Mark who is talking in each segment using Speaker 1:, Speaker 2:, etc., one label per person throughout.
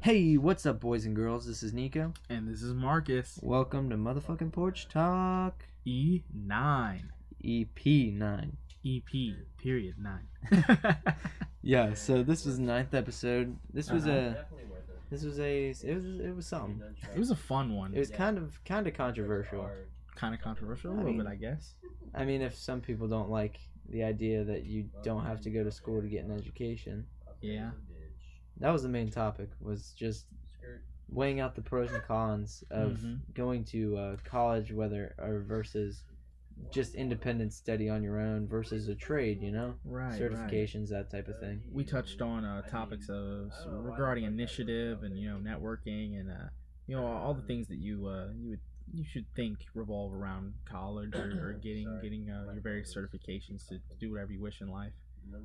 Speaker 1: Hey, what's up, boys and girls? This is Nico.
Speaker 2: And this is Marcus.
Speaker 1: Welcome to Motherfucking Porch Talk
Speaker 2: E9.
Speaker 1: EP9.
Speaker 2: EP, period 9.
Speaker 1: Yeah, so this was the ninth episode. This was
Speaker 2: Uh-huh.
Speaker 1: a, this was a, it was, it was something.
Speaker 2: it was a fun one.
Speaker 1: It was kind of, kind of controversial.
Speaker 2: kind of controversial, a little
Speaker 1: mean-
Speaker 2: bit, I guess.
Speaker 1: I mean, if some people don't like the idea that you don't have to go to school to get an education,
Speaker 2: Yeah.
Speaker 1: That was the main topic. Was just weighing out the pros and cons of
Speaker 2: Mhm.
Speaker 1: going to uh, college, whether or versus just independent study on your own versus a trade. You know,
Speaker 2: Right.
Speaker 1: certifications, that type of thing.
Speaker 2: We touched on uh, topics of regarding initiative and you know networking and uh, you know all the things that you uh, you would you should think revolve around college or, or getting getting uh, your various certifications to, to do whatever you wish in life.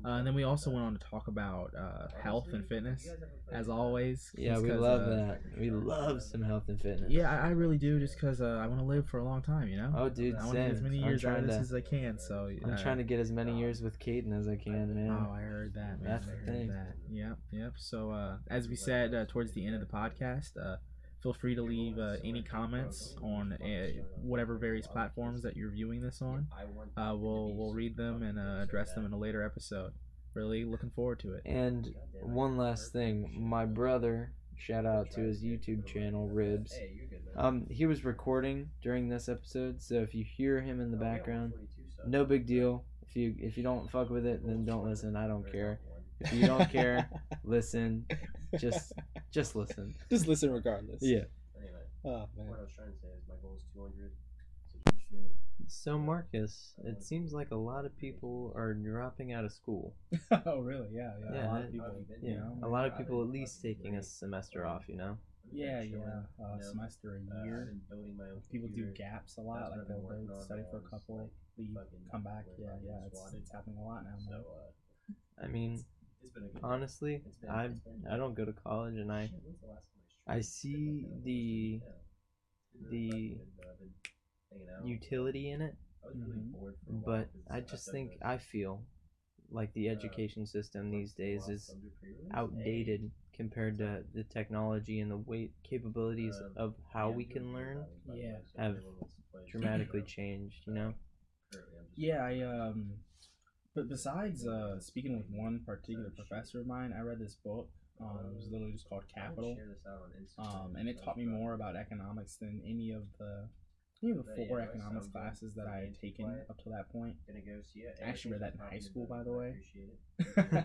Speaker 2: Uh, and then we also went on to talk about uh, health and fitness, as always.
Speaker 1: Yeah, we love
Speaker 2: uh,
Speaker 1: that. We love some health and fitness.
Speaker 2: Yeah, I, I really do, just because uh, I want to live for a long time, you know.
Speaker 1: Oh, dude,
Speaker 2: I want to get as many years out of this as I can. So
Speaker 1: I'm
Speaker 2: uh,
Speaker 1: trying to get as many years with Caden as I can, man.
Speaker 2: Oh, I heard that. Man.
Speaker 1: That's
Speaker 2: I
Speaker 1: the thing.
Speaker 2: That. Yep, yep. So, uh, as we said uh, towards the end of the podcast, uh, feel free to leave uh, any comments on uh, whatever various platforms that you're viewing this on. Uh, we'll we'll read them and uh, address them in a later episode. Really looking forward to it.
Speaker 1: And one last thing, my brother, shout out to his YouTube channel, Ribs. Um, he was recording during this episode, so if you hear him in the background, no big deal. If you if you don't fuck with it, then don't listen. I don't care. If you don't care, listen. Just just listen.
Speaker 3: Just listen regardless.
Speaker 1: Yeah. Anyway.
Speaker 3: Oh man.
Speaker 4: What I was trying to say is my goal is 200.
Speaker 1: So Marcus, it seems like a lot of people are dropping out of school.
Speaker 3: oh really? Yeah, yeah.
Speaker 1: Yeah,
Speaker 3: a lot of people.
Speaker 1: Yeah,
Speaker 3: You know,
Speaker 1: a lot of people at least taking a semester off. You know.
Speaker 3: Yeah, yeah. Uh, semester a year. People do gaps a lot. Like they'll, they'll study for a couple, leave, come back. Yeah, yeah. It's, it's happening a lot now.
Speaker 4: So,
Speaker 3: Man.
Speaker 4: uh,
Speaker 1: I mean,
Speaker 4: it's been a good
Speaker 1: honestly,
Speaker 4: it's been-
Speaker 1: I
Speaker 4: it's been-
Speaker 1: I don't go to college, and I
Speaker 4: Shit, when's the last time
Speaker 1: I
Speaker 4: streamed?
Speaker 1: see the the
Speaker 4: Fucking, uh, been hanging out.
Speaker 1: utility in it,
Speaker 4: I was really
Speaker 3: Mhm.
Speaker 4: bored for a while
Speaker 1: but
Speaker 4: 'cause
Speaker 1: I just
Speaker 4: done
Speaker 1: think
Speaker 4: the,
Speaker 1: I feel like the
Speaker 4: uh,
Speaker 1: education system these
Speaker 4: the
Speaker 1: days
Speaker 4: last
Speaker 1: is
Speaker 4: Thunder pre-release?
Speaker 1: outdated compared to the technology and the weight capabilities
Speaker 4: Um,
Speaker 1: of how
Speaker 4: Yeah,
Speaker 1: we
Speaker 4: I'm
Speaker 1: can
Speaker 4: doing
Speaker 1: learn
Speaker 4: Valley, by the
Speaker 3: Yeah.
Speaker 4: way, so
Speaker 1: have
Speaker 4: everyone wants to play.
Speaker 1: dramatically changed. You know.
Speaker 4: Currently, I'm just-
Speaker 3: Yeah, I um. But besides uh, speaking with one particular professor of mine, I read this book. Um, it was literally just called Capital.
Speaker 4: share this out on Instagram
Speaker 3: Um, and it taught me more about economics than any of the any of the four economics classes that I had taken up to that point.
Speaker 4: Gonna go see it.
Speaker 3: I actually read that in high school, by the way.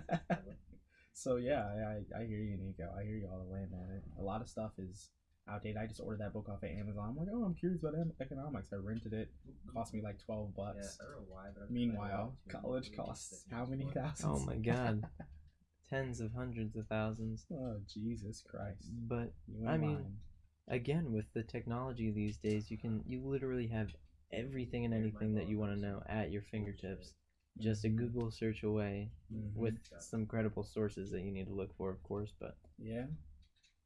Speaker 3: So yeah, I, I I hear you, Nico. I hear you all the way, man. A lot of stuff is outdated. I just ordered that book off of Amazon. I'm like, oh, I'm curious about economics. I rented it. Cost me like twelve bucks.
Speaker 4: Yeah,
Speaker 3: bucks.
Speaker 4: I don't know why, but I've
Speaker 3: Meanwhile,
Speaker 4: played a lot of
Speaker 3: college costs how many
Speaker 4: well.
Speaker 3: thousands?
Speaker 1: Oh my God, tens of hundreds of thousands.
Speaker 3: Oh Jesus Christ!
Speaker 1: But
Speaker 3: You
Speaker 1: I mean,
Speaker 3: lying.
Speaker 1: again, with the technology these days, you can you literally have everything and anything that you want to know at your fingertips. Just a Google search away
Speaker 3: Mhm.
Speaker 1: with some credible sources that you need to look for, of course. But
Speaker 3: yeah.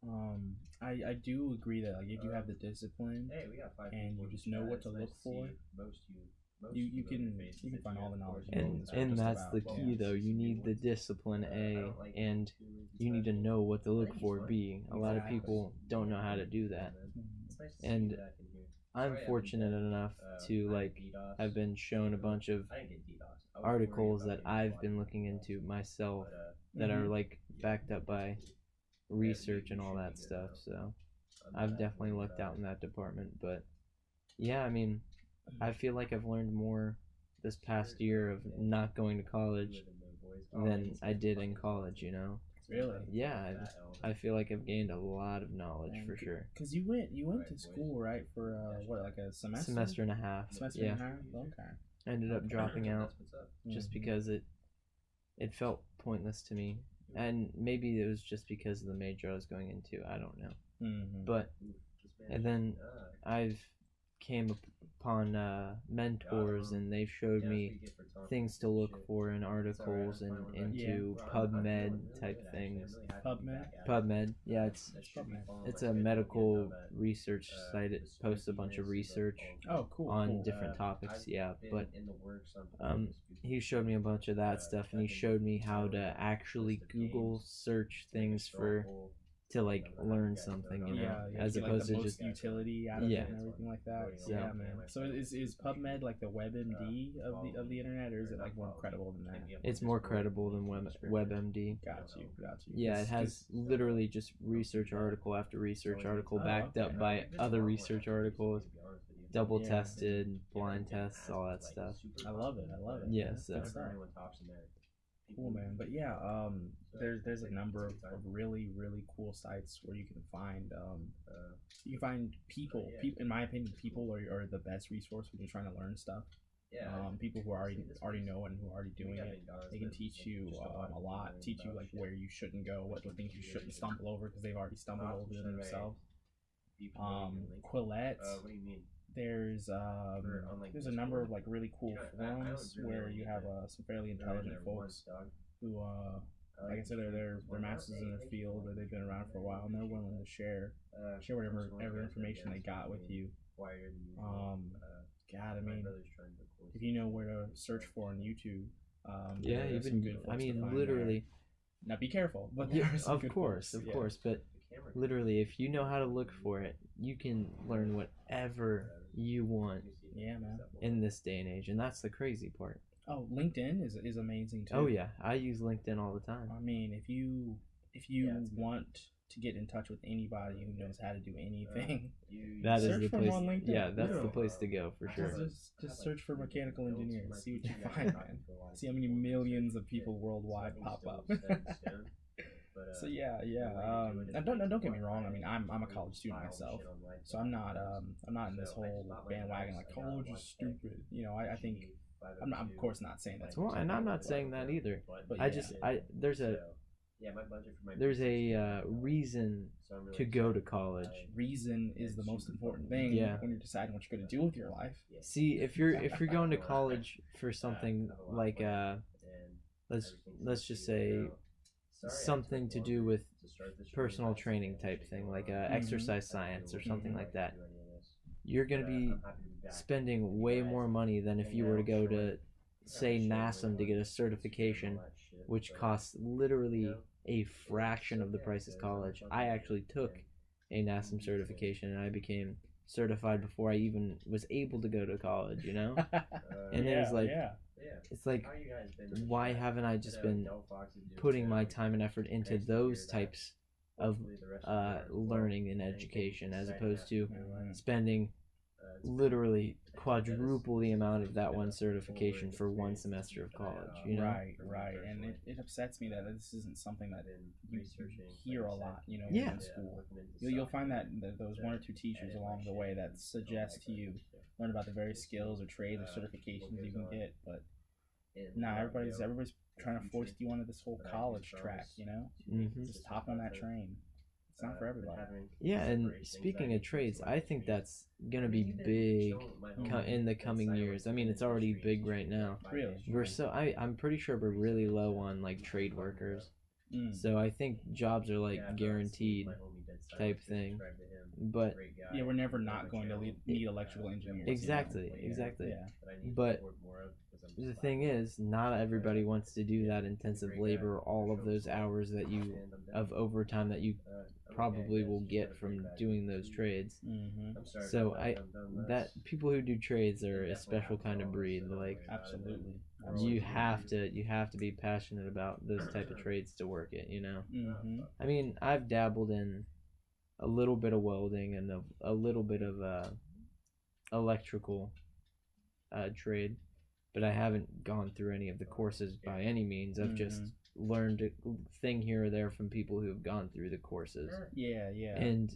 Speaker 3: Um, I I do agree that like if you have the discipline,
Speaker 4: Hey, we got five
Speaker 3: And you just know what to look
Speaker 4: see
Speaker 3: for.
Speaker 4: Most you, most
Speaker 3: You- you can- you can find all the knowledge
Speaker 4: course,
Speaker 3: in
Speaker 4: know
Speaker 1: and and that's
Speaker 3: about-
Speaker 1: the
Speaker 3: yeah.
Speaker 1: key, though. You need the discipline,
Speaker 4: Uh, I
Speaker 1: a,
Speaker 4: don't like
Speaker 1: and you need to know what to look for. B. A lot of people don't know how to do that.
Speaker 4: It's nice to see
Speaker 1: And
Speaker 4: you back in here.
Speaker 1: I'm fortunate enough
Speaker 4: uh,
Speaker 1: to like
Speaker 4: had DDoS.
Speaker 1: have been shown a bunch of
Speaker 4: I didn't get DDoS. I was worried
Speaker 1: articles that I've been looking into myself
Speaker 4: uh,
Speaker 1: that are
Speaker 3: Mhm.
Speaker 1: like backed up by research and all that stuff. So
Speaker 4: I'm
Speaker 1: I've definitely
Speaker 4: worried
Speaker 1: lucked out in that department. But yeah, I mean, I feel like I've learned more this past year of not going to college than I did in college. You know?
Speaker 3: Really?
Speaker 1: Yeah, I, I feel like I've gained a lot of knowledge for sure.
Speaker 3: Cause you went you went to school right for uh, what like a semester?
Speaker 1: Semester and a half.
Speaker 3: Semester
Speaker 1: yeah,
Speaker 3: and a half. Okay.
Speaker 1: I ended up dropping out
Speaker 4: That's what's up.
Speaker 1: just
Speaker 3: Mhm.
Speaker 1: because it it felt pointless to me, and maybe it was just because of the major I was going into. I don't know,
Speaker 3: Mhm.
Speaker 1: but and then I've came upon uh, mentors, and they've showed me things to look for in articles and into PubMed type things.
Speaker 3: PubMed?
Speaker 1: PubMed, yeah, it's it's a medical research site. It posts a bunch of research
Speaker 3: Oh, cool.
Speaker 1: on different topics. Yeah, but
Speaker 4: in the works on
Speaker 1: um, he showed me a bunch of that stuff, and he showed me how to actually Google search things for to like learn something, you know,
Speaker 3: yeah, yeah,
Speaker 1: as opposed
Speaker 3: like,
Speaker 1: to just
Speaker 3: utility out of
Speaker 1: Yeah.
Speaker 3: it and everything like that.
Speaker 1: So-
Speaker 3: yeah, man. So is is PubMed like the WebMD of the of the internet, or is it like more credible than that?
Speaker 1: it's more credible than Web, WebMD.
Speaker 3: Got you, got you.
Speaker 1: Yeah, it has
Speaker 3: uh,
Speaker 1: literally just oh. research article after research article
Speaker 3: Oh,
Speaker 1: backed up by other research articles, double tested, blind tests, all that stuff.
Speaker 3: I love it. I love it.
Speaker 1: Yeah,
Speaker 3: That's
Speaker 1: so-
Speaker 3: good stuff. Cool, man. But yeah, um, there's there's a number of, of really really cool sites where you can find um, you can find people. People, in my opinion, people are, are the best resource when you're trying to learn stuff. Um, people who already already know and who are already doing it. They can teach you um, a lot. Teach you like where you shouldn't go, what the things you shouldn't stumble over because they've already stumbled over themselves. Um, Quillette.
Speaker 4: Uh, what do you mean?
Speaker 3: There's um,
Speaker 4: For, on, like,
Speaker 3: there's a number of like really cool
Speaker 4: Yeah, I- I
Speaker 3: forums
Speaker 4: really
Speaker 3: where you have uh, some fairly intelligent folks who uh, like I said, they're they're, they're masters in their field or they've been around for a while and they're willing to share
Speaker 4: Uh,
Speaker 3: share whatever
Speaker 4: first
Speaker 3: ever information they got with you.
Speaker 4: quieter than.
Speaker 3: Um,
Speaker 4: Uh,
Speaker 3: God, I mean,
Speaker 4: brother's trying to close
Speaker 3: if you know where to search for on YouTube, um,
Speaker 1: Yeah,
Speaker 3: there's some
Speaker 1: even
Speaker 3: good
Speaker 1: I mean,
Speaker 3: find there.
Speaker 1: literally,
Speaker 3: Now be careful, but there
Speaker 1: yeah,
Speaker 3: are some
Speaker 1: of
Speaker 3: good
Speaker 1: course, of
Speaker 3: yeah.
Speaker 1: course, but literally, if you know how to look for it, you can learn whatever you want
Speaker 3: Yeah, man.
Speaker 1: in this day and age, and that's the crazy part.
Speaker 3: Oh, LinkedIn is is amazing too.
Speaker 1: Oh yeah, I use LinkedIn all the time.
Speaker 3: I mean, if you if you
Speaker 4: Yeah,
Speaker 3: want to get in touch with anybody who knows how to do anything,
Speaker 4: You-
Speaker 1: That is
Speaker 3: Search
Speaker 1: the
Speaker 3: for 'em
Speaker 1: place.
Speaker 3: on LinkedIn,
Speaker 1: Yeah, that's the place to go for sure.
Speaker 3: Just, just, just search for mechanical engineers. See what you find, man. See how many millions of people worldwide pop up. so yeah, yeah. Um, and don't, don't get me wrong. I mean, I'm I'm a college student myself, so I'm not um I'm not in this whole bandwagon like college is stupid. You know, I, I think I'm, not, I'm of course not saying that's
Speaker 1: Well, and I'm not saying that either.
Speaker 3: But
Speaker 1: I just I there's a
Speaker 4: yeah, my budget for my
Speaker 1: there's a uh, reason
Speaker 4: so really
Speaker 1: to go to college.
Speaker 3: reason is the most important thing
Speaker 1: Yeah.
Speaker 3: when you're deciding what you're going to do with your life.
Speaker 1: See, if you're if you're going to college for something like uh let's let's just say something to do with personal training type thing, like uh,
Speaker 3: Mhm.
Speaker 1: exercise science or something
Speaker 3: Mhm.
Speaker 1: like that, you're gonna be spending way more money than if you were to go to say NASM to get a certification, which costs literally a fraction of the price of college. I actually took a NASM certification and I became certified before I even was able to go to college, you know? And
Speaker 3: yeah,
Speaker 1: was like
Speaker 3: yeah.
Speaker 1: It's like why haven't I just been putting my time and effort into those types of uh, learning and education as opposed to spending literally quadruple the amount of that one certification for one semester of college, you know?
Speaker 3: Right, right, and it, it upsets me that this isn't something that you hear a lot, you know,
Speaker 1: Yeah.
Speaker 3: in school. You'll, you'll find that those one or two teachers along the way that suggest to you learn about the various skills or trades or certifications you can get, but nah, everybody's everybody's trying to force you onto this whole college track, you know?
Speaker 1: hmm
Speaker 3: Just hop on that train. It's not for everybody.
Speaker 1: Yeah, and speaking of trades, I think that's gonna be big co- in the coming years. I mean, it's already big right now.
Speaker 3: Really?
Speaker 1: We're so I I'm pretty sure we're really low on like trade workers.
Speaker 3: Mm.
Speaker 1: So I think jobs are like guaranteed type thing. But
Speaker 3: Yeah, we're never not going to lead, need electrical engineers. you know?
Speaker 1: Exactly,
Speaker 3: Yeah,
Speaker 1: exactly.
Speaker 3: Yeah.
Speaker 1: But the thing is, not everybody wants to do that intensive labor, all of those hours that you of overtime that you probably will get from doing those trades.
Speaker 3: Mm-hmm.
Speaker 1: So I that people who do trades are a special kind of breed. Like
Speaker 3: Absolutely.
Speaker 1: you have to you have to be passionate about those type of trades to work it. You know.
Speaker 3: Mm-hmm.
Speaker 1: I mean, I've dabbled in a little bit of welding and a, a little bit of uh, electrical uh, trade, but I haven't gone through any of the courses by any means. I've just learned a thing here or there from people who have gone through the courses,
Speaker 3: Yeah, yeah.
Speaker 1: and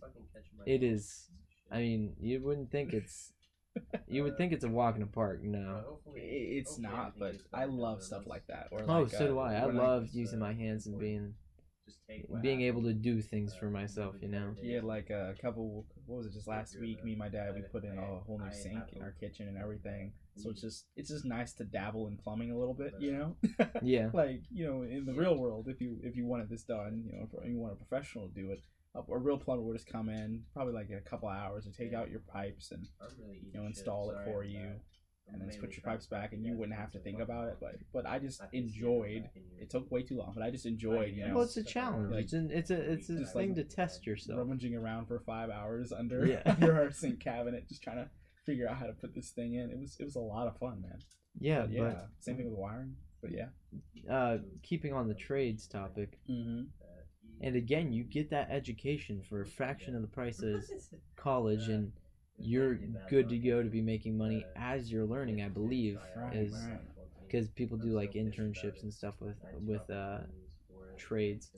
Speaker 1: it is. I mean, you wouldn't think it's. You would think it's a walk in the park. No.
Speaker 3: It's not, but I love stuff like that. Or
Speaker 1: Oh, so
Speaker 3: uh,
Speaker 1: do I. I
Speaker 3: when
Speaker 1: love using my hands and being being able to do things for myself. You know.
Speaker 3: Yeah, like a couple. What was it? Just last week, me and my dad we put in a whole new sink in our kitchen and everything. So it's just it's just nice to dabble in plumbing a little bit, you know.
Speaker 1: Yeah.
Speaker 3: like you know, in the real world, if you if you wanted this done, you know, if you want a professional to do it, a, a real plumber would just come in, probably like in a couple hours, and take out your pipes and you know install it for you. And then switch your pipes back, and you wouldn't have to think about it. But but I just enjoyed. It took way too long, but I just enjoyed. You know,
Speaker 1: Well, it's a challenge.
Speaker 3: like-
Speaker 1: it's an, it's a it's a
Speaker 3: Just
Speaker 1: thing
Speaker 3: like
Speaker 1: to test yourself.
Speaker 3: rummaging around for five hours under
Speaker 1: Yeah.
Speaker 3: under our sink cabinet, just trying to figure out how to put this thing in. It was it was a lot of fun, man.
Speaker 1: Yeah,
Speaker 3: But yeah, same thing with wiring. But yeah.
Speaker 1: uh, keeping on the trades topic,
Speaker 3: Mm-hmm.
Speaker 1: and again, you get that education for a fraction of the price as college, and you're good to go to be making money as you're learning. I believe is because people do like internships and stuff with with uh, trades.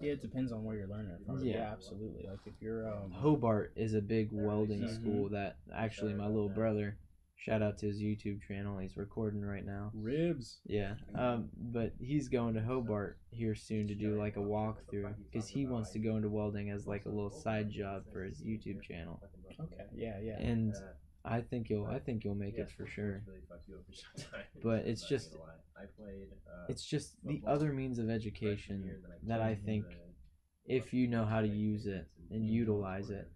Speaker 3: Yeah, it depends on where you're learning from.
Speaker 1: Yeah.
Speaker 3: Yeah, absolutely. Like if you're um
Speaker 1: Hobart is a big welding school that actually my little brother, shout out to his YouTube channel, he's recording right now.
Speaker 3: ribs.
Speaker 1: Yeah, um, but he's going to Hobart here soon to do like a walkthrough because he wants to go into welding as like a little side job for his YouTube channel,
Speaker 3: Okay. Yeah, yeah.
Speaker 1: and I think you'll I think you'll make it for sure. But it's just it's just the other means of education that I think if you know how to use it and utilize it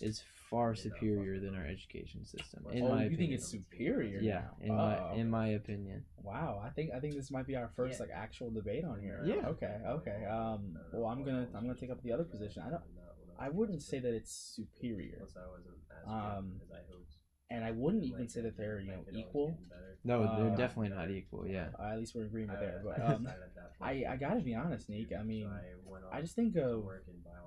Speaker 1: is far superior than our education system. In
Speaker 3: oh,
Speaker 1: my
Speaker 3: you
Speaker 1: opinion.
Speaker 3: think it's superior?
Speaker 1: yeah,
Speaker 3: now?
Speaker 1: in
Speaker 3: Oh,
Speaker 1: my in my opinion.
Speaker 3: Wow, I think I think this might be our first like actual debate on here.
Speaker 1: Yeah.
Speaker 3: Okay. Okay. Um. Well, I'm gonna I'm gonna take up the other position. I don't. I wouldn't say that it's superior, Um, and I wouldn't even say that they're you know equal.
Speaker 1: No, they're
Speaker 3: Uh,
Speaker 1: definitely not equal. Yeah.
Speaker 3: Uh, at least we're in agreement there. But um, I I gotta be honest, Nick. I mean, I just think of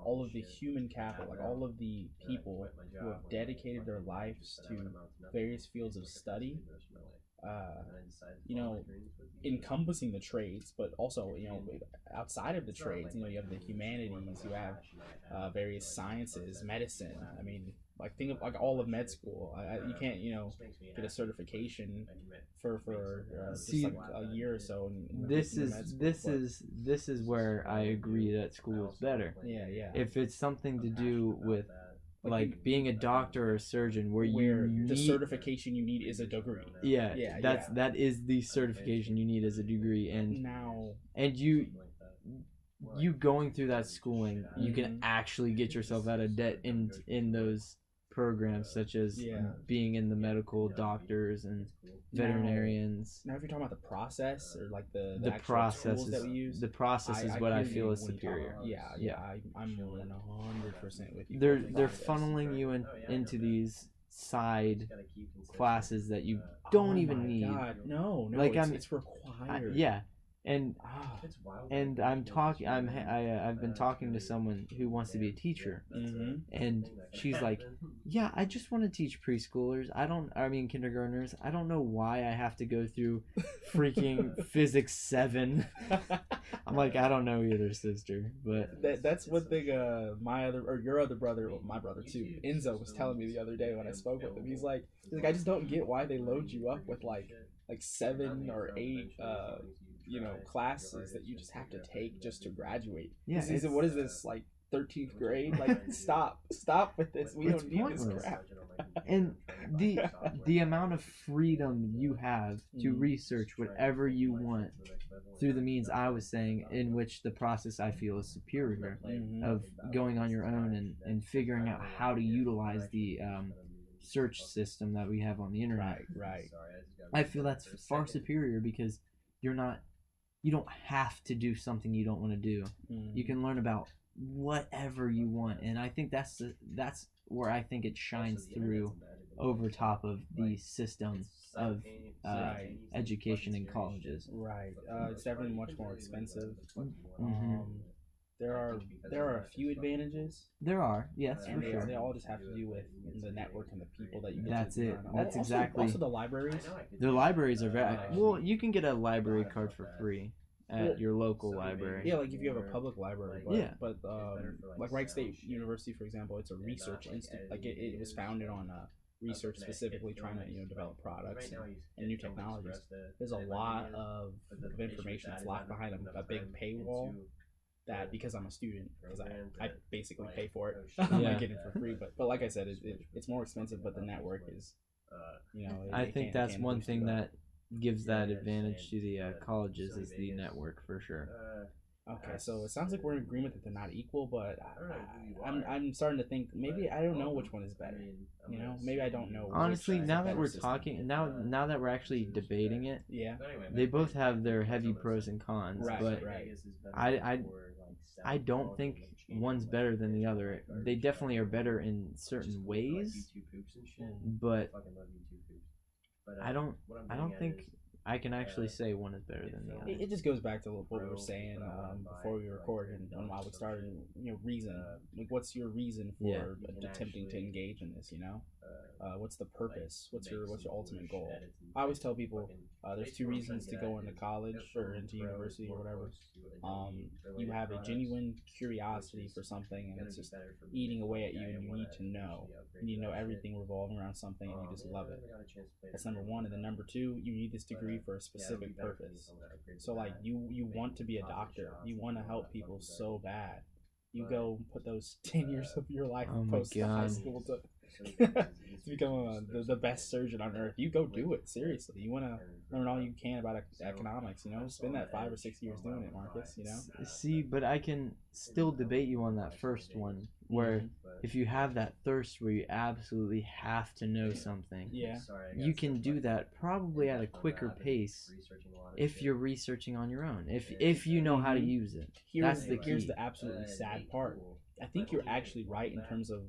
Speaker 3: all of the human capital, like all of the people who have dedicated their lives to various fields of study, uh, you know, encompassing the trades, but also you know outside of the trades. You know, you have the humanities, you have uh, various sciences, medicine. I mean, like think of like all of med school. I, I, you can't you know get a certification for for uh, just
Speaker 1: See,
Speaker 3: like a year or so. In, in
Speaker 1: This
Speaker 3: in
Speaker 1: is
Speaker 3: school,
Speaker 1: this
Speaker 3: but-
Speaker 1: is this is where I agree that school is better.
Speaker 3: yeah yeah.
Speaker 1: If it's something to do with
Speaker 3: Like,
Speaker 1: like
Speaker 3: you-
Speaker 1: being a doctor or a surgeon where
Speaker 3: where
Speaker 1: you
Speaker 3: the
Speaker 1: need
Speaker 3: certification you need is a degree.
Speaker 1: yeah,
Speaker 3: Yeah,
Speaker 1: that's
Speaker 3: yeah.
Speaker 1: that is the certification you need as a degree and
Speaker 3: Now,
Speaker 1: and you you going through that schooling you can actually get yourself out of debt in in those programs such as
Speaker 3: Yeah.
Speaker 1: being in the medical doctors and veterinarians
Speaker 3: now if you're talking about the process or like the the,
Speaker 1: the process
Speaker 3: tools
Speaker 1: is
Speaker 3: that we use,
Speaker 1: the process is what I,
Speaker 3: hear you
Speaker 1: feel is
Speaker 3: when you talk
Speaker 1: superior.
Speaker 3: Yeah,
Speaker 1: Yeah.
Speaker 3: yeah, I, I'm one hundred percent with you.
Speaker 1: They're they're funneling you in, into these side classes that you
Speaker 3: Oh
Speaker 1: don't even
Speaker 3: my
Speaker 1: need.
Speaker 3: God, no, no,
Speaker 1: Like,
Speaker 3: it's,
Speaker 1: I'm-
Speaker 3: it's
Speaker 1: I-
Speaker 3: required.
Speaker 1: yeah, and and I'm talking. I'm I, uh, I've been talking to someone who wants to be a teacher,
Speaker 3: Mhm.
Speaker 1: and she's like, "Yeah, I just want to teach preschoolers. I don't. I mean kindergartners. I don't know why I have to go through freaking physics seven. I'm like, I don't know either, sister. But
Speaker 3: that, that's one thing uh my other or your other brother well, my brother too enzo was telling me the other day when i spoke with him he's like he's like i just don't get why they load you up with like like seven or eight uh you know classes that you just have to take just to graduate.
Speaker 1: Yeah,
Speaker 3: Is- is it what is this like 13th grade? like stop stop with this. We
Speaker 1: It's
Speaker 3: don't need this crap.
Speaker 1: And the the amount of freedom you have to research whatever you want through the means I was saying, in which the process I feel is superior
Speaker 3: Mhm.
Speaker 1: of going on your own and, and figuring out how to utilize the um, search system that we have on the internet.
Speaker 3: right right.
Speaker 1: I feel that's far superior because you're not, you don't have to do something you don't want to do.
Speaker 3: Mhm.
Speaker 1: You can learn about whatever you want, and I think that's the, that's where I think it shines through over top of the system of uh,
Speaker 3: Right.
Speaker 1: education in colleges.
Speaker 3: right uh, it's definitely much more expensive
Speaker 1: Mhm.
Speaker 3: um there are there are a few advantages
Speaker 1: There are, yes,
Speaker 3: and
Speaker 1: for
Speaker 3: they,
Speaker 1: sure.
Speaker 3: they all just have to do with the network and the people that you get
Speaker 1: That's
Speaker 3: to
Speaker 1: it.
Speaker 3: learn. Al-
Speaker 1: That's
Speaker 3: also,
Speaker 1: exactly-
Speaker 3: also the libraries
Speaker 1: The libraries are very well. You can get a library card for free at your local library.
Speaker 3: yeah like if you have a public library but,
Speaker 1: Yeah.
Speaker 3: but um, like Wright State University for example it's a research institute like it, it was founded on uh, research specifically trying to you know develop products and, and new technologies there's a lot of, of information that's locked behind a, a big paywall that because I'm a student because I, I basically pay for it I'm
Speaker 1: Yeah.
Speaker 3: not getting it for free but but like I said it, it, it's more expensive but the network is you know
Speaker 1: I think
Speaker 3: can't-
Speaker 1: that's
Speaker 3: can't
Speaker 1: one thing that gives that advantage to the uh, colleges is the network for sure.
Speaker 3: Okay, so it sounds like we're in agreement that they're not equal, but
Speaker 4: I don't know who you
Speaker 3: I, I'm I'm starting to think maybe I don't know which one is better. You know, maybe I don't know which
Speaker 1: Honestly, now that we're
Speaker 3: system.
Speaker 1: talking, now now that we're actually debating it,
Speaker 3: Yeah.
Speaker 1: They both have their heavy pros and cons.
Speaker 3: Right,
Speaker 1: but
Speaker 3: right.
Speaker 4: Vegas is better
Speaker 1: I- I-
Speaker 4: for, like,
Speaker 1: I don't think one's better than the other. They definitely are better in certain
Speaker 4: cool for, like,
Speaker 1: ways,
Speaker 4: YouTube hoops and shit.
Speaker 1: but
Speaker 4: I fucking love YouTube hoops. But, uh,
Speaker 1: I don't
Speaker 4: I'm
Speaker 1: I
Speaker 4: getting
Speaker 1: don't think I can actually
Speaker 4: uh,
Speaker 1: say one is better than the other.
Speaker 3: It, it just goes back to what we were saying
Speaker 4: but I wanna
Speaker 3: um, before we
Speaker 4: for,
Speaker 3: recorded and
Speaker 4: $30
Speaker 3: while we started.
Speaker 4: some
Speaker 3: You know, reason.
Speaker 4: Uh,
Speaker 3: like, what's your reason for
Speaker 1: Yeah.
Speaker 3: Attempting to engage in this? You know,
Speaker 4: uh,
Speaker 3: uh, what's the purpose?
Speaker 4: like,
Speaker 3: what's your what's your ultimate goal? I always tell people uh, there's two reasons to go into college or into university or whatever.
Speaker 4: close to Adobe
Speaker 3: Um, you have a genuine curiosity for something, and it's just
Speaker 4: better for me
Speaker 3: eating away at you, and you need to know. You need to know everything revolving around something, and you
Speaker 4: Um,
Speaker 3: just love it.
Speaker 4: never got a chance to play
Speaker 3: That's number one, and then number two, you need this
Speaker 4: uh,
Speaker 3: degree for a
Speaker 4: yeah, it'll be
Speaker 3: specific
Speaker 4: better for me
Speaker 3: purpose.
Speaker 4: if I'm gonna upgrade
Speaker 3: So like you you want to be a doctor. You want to help people so bad. You go put those ten years
Speaker 4: uh,
Speaker 3: of your life
Speaker 1: Oh
Speaker 3: post high school to
Speaker 4: So it becomes easier
Speaker 3: to become a, the, the best surgeon on earth. You go do it seriously. You want to learn all you can about economics. You know, spend that five or six years doing it, Marcus. You know.
Speaker 1: See, but I can still debate you on that first one, where
Speaker 3: Mhm.
Speaker 1: If you have that thirst where you absolutely have to know something,
Speaker 3: Yeah.
Speaker 1: You can do that probably at a quicker
Speaker 4: that. I've been
Speaker 1: pace
Speaker 4: researching a lot of
Speaker 1: if you're researching on your own. If if you know how to
Speaker 3: Mhm.
Speaker 1: use it.
Speaker 3: Here's
Speaker 1: That's the
Speaker 3: here's the absolutely
Speaker 4: Uh,
Speaker 3: sad part. I think you're actually right in terms of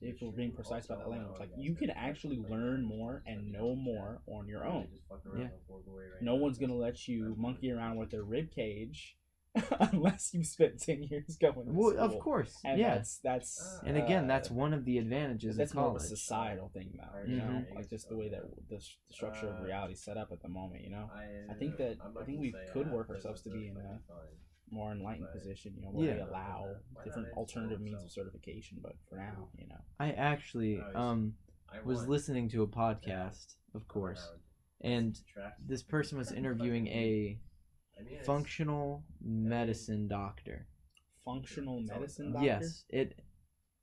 Speaker 3: if we're being precise about that language. Like you can actually learn more and know more on your own.
Speaker 4: just fucking around
Speaker 1: Yeah.
Speaker 4: on Fort Boy right
Speaker 3: No one's gonna let you monkey around with their rib cage unless you've spent ten years going. To
Speaker 1: Well, of course,
Speaker 3: And
Speaker 1: yeah.
Speaker 3: that's that's
Speaker 1: And again,
Speaker 3: uh,
Speaker 1: that's one of the advantages
Speaker 3: that's
Speaker 1: of
Speaker 3: more of a societal thing now.
Speaker 4: Alright,
Speaker 3: You know,
Speaker 1: Mhm.
Speaker 3: like just the way that the, the structure of
Speaker 4: Uh,
Speaker 3: reality is set up at the moment. You know,
Speaker 4: I,
Speaker 3: I think that-
Speaker 4: I'm
Speaker 3: I
Speaker 4: not
Speaker 3: think we could work ourselves to be in
Speaker 4: that
Speaker 3: a-
Speaker 4: fucking fine.
Speaker 3: More enlightened
Speaker 4: But-
Speaker 3: position. You know, where
Speaker 1: Yeah.
Speaker 3: we allow
Speaker 4: Why
Speaker 3: different
Speaker 4: just
Speaker 3: alternative means of certification. But for now, you know,
Speaker 1: I actually um
Speaker 4: I
Speaker 1: was listening to a podcast, of course, and this person was interviewing a functional medicine doctor.
Speaker 3: functional medicine doctor.
Speaker 1: Yes, it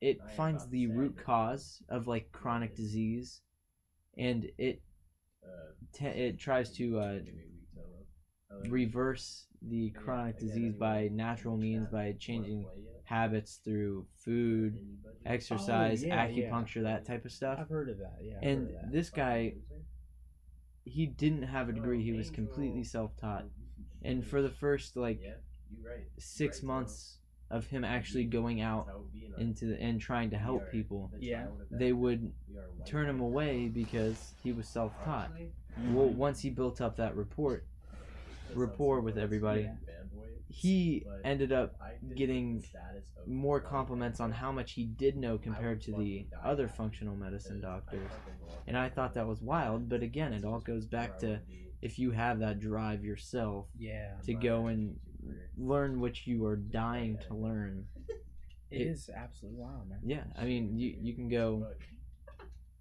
Speaker 1: it finds the root cause of like chronic disease, and it
Speaker 4: uh,
Speaker 1: te- it tries to uh,
Speaker 4: give me a week to look. I like-
Speaker 1: reverse the chronic
Speaker 4: again,
Speaker 1: disease by natural means by changing habits through food, exercise,
Speaker 3: Oh, yeah, yeah.
Speaker 1: acupuncture, that type of stuff.
Speaker 3: I've heard of that. Yeah, I've
Speaker 1: And
Speaker 3: heard of that.
Speaker 1: this guy, he didn't have a degree. Oh, he was completely self-taught. And for the first like
Speaker 4: yeah, you right. You
Speaker 1: six months of him actually going out
Speaker 4: how it would be in our-
Speaker 1: into and trying to help people,
Speaker 3: Yeah.
Speaker 4: child of that.
Speaker 1: they would
Speaker 4: We are white
Speaker 1: turn him away because he was self-taught. Well, once he built up that rapport,
Speaker 4: this
Speaker 1: rapport with everybody, he ended up getting
Speaker 4: the status of
Speaker 1: more compliments on how much he did know compared to the other functional medicine doctors. And I thought that was wild, but again, it all goes back to if you have that drive yourself
Speaker 3: yeah,
Speaker 1: to go and learn what you are dying to learn.
Speaker 3: it
Speaker 1: it-
Speaker 3: is absolutely wild, man.
Speaker 1: Yeah, I mean, you you can go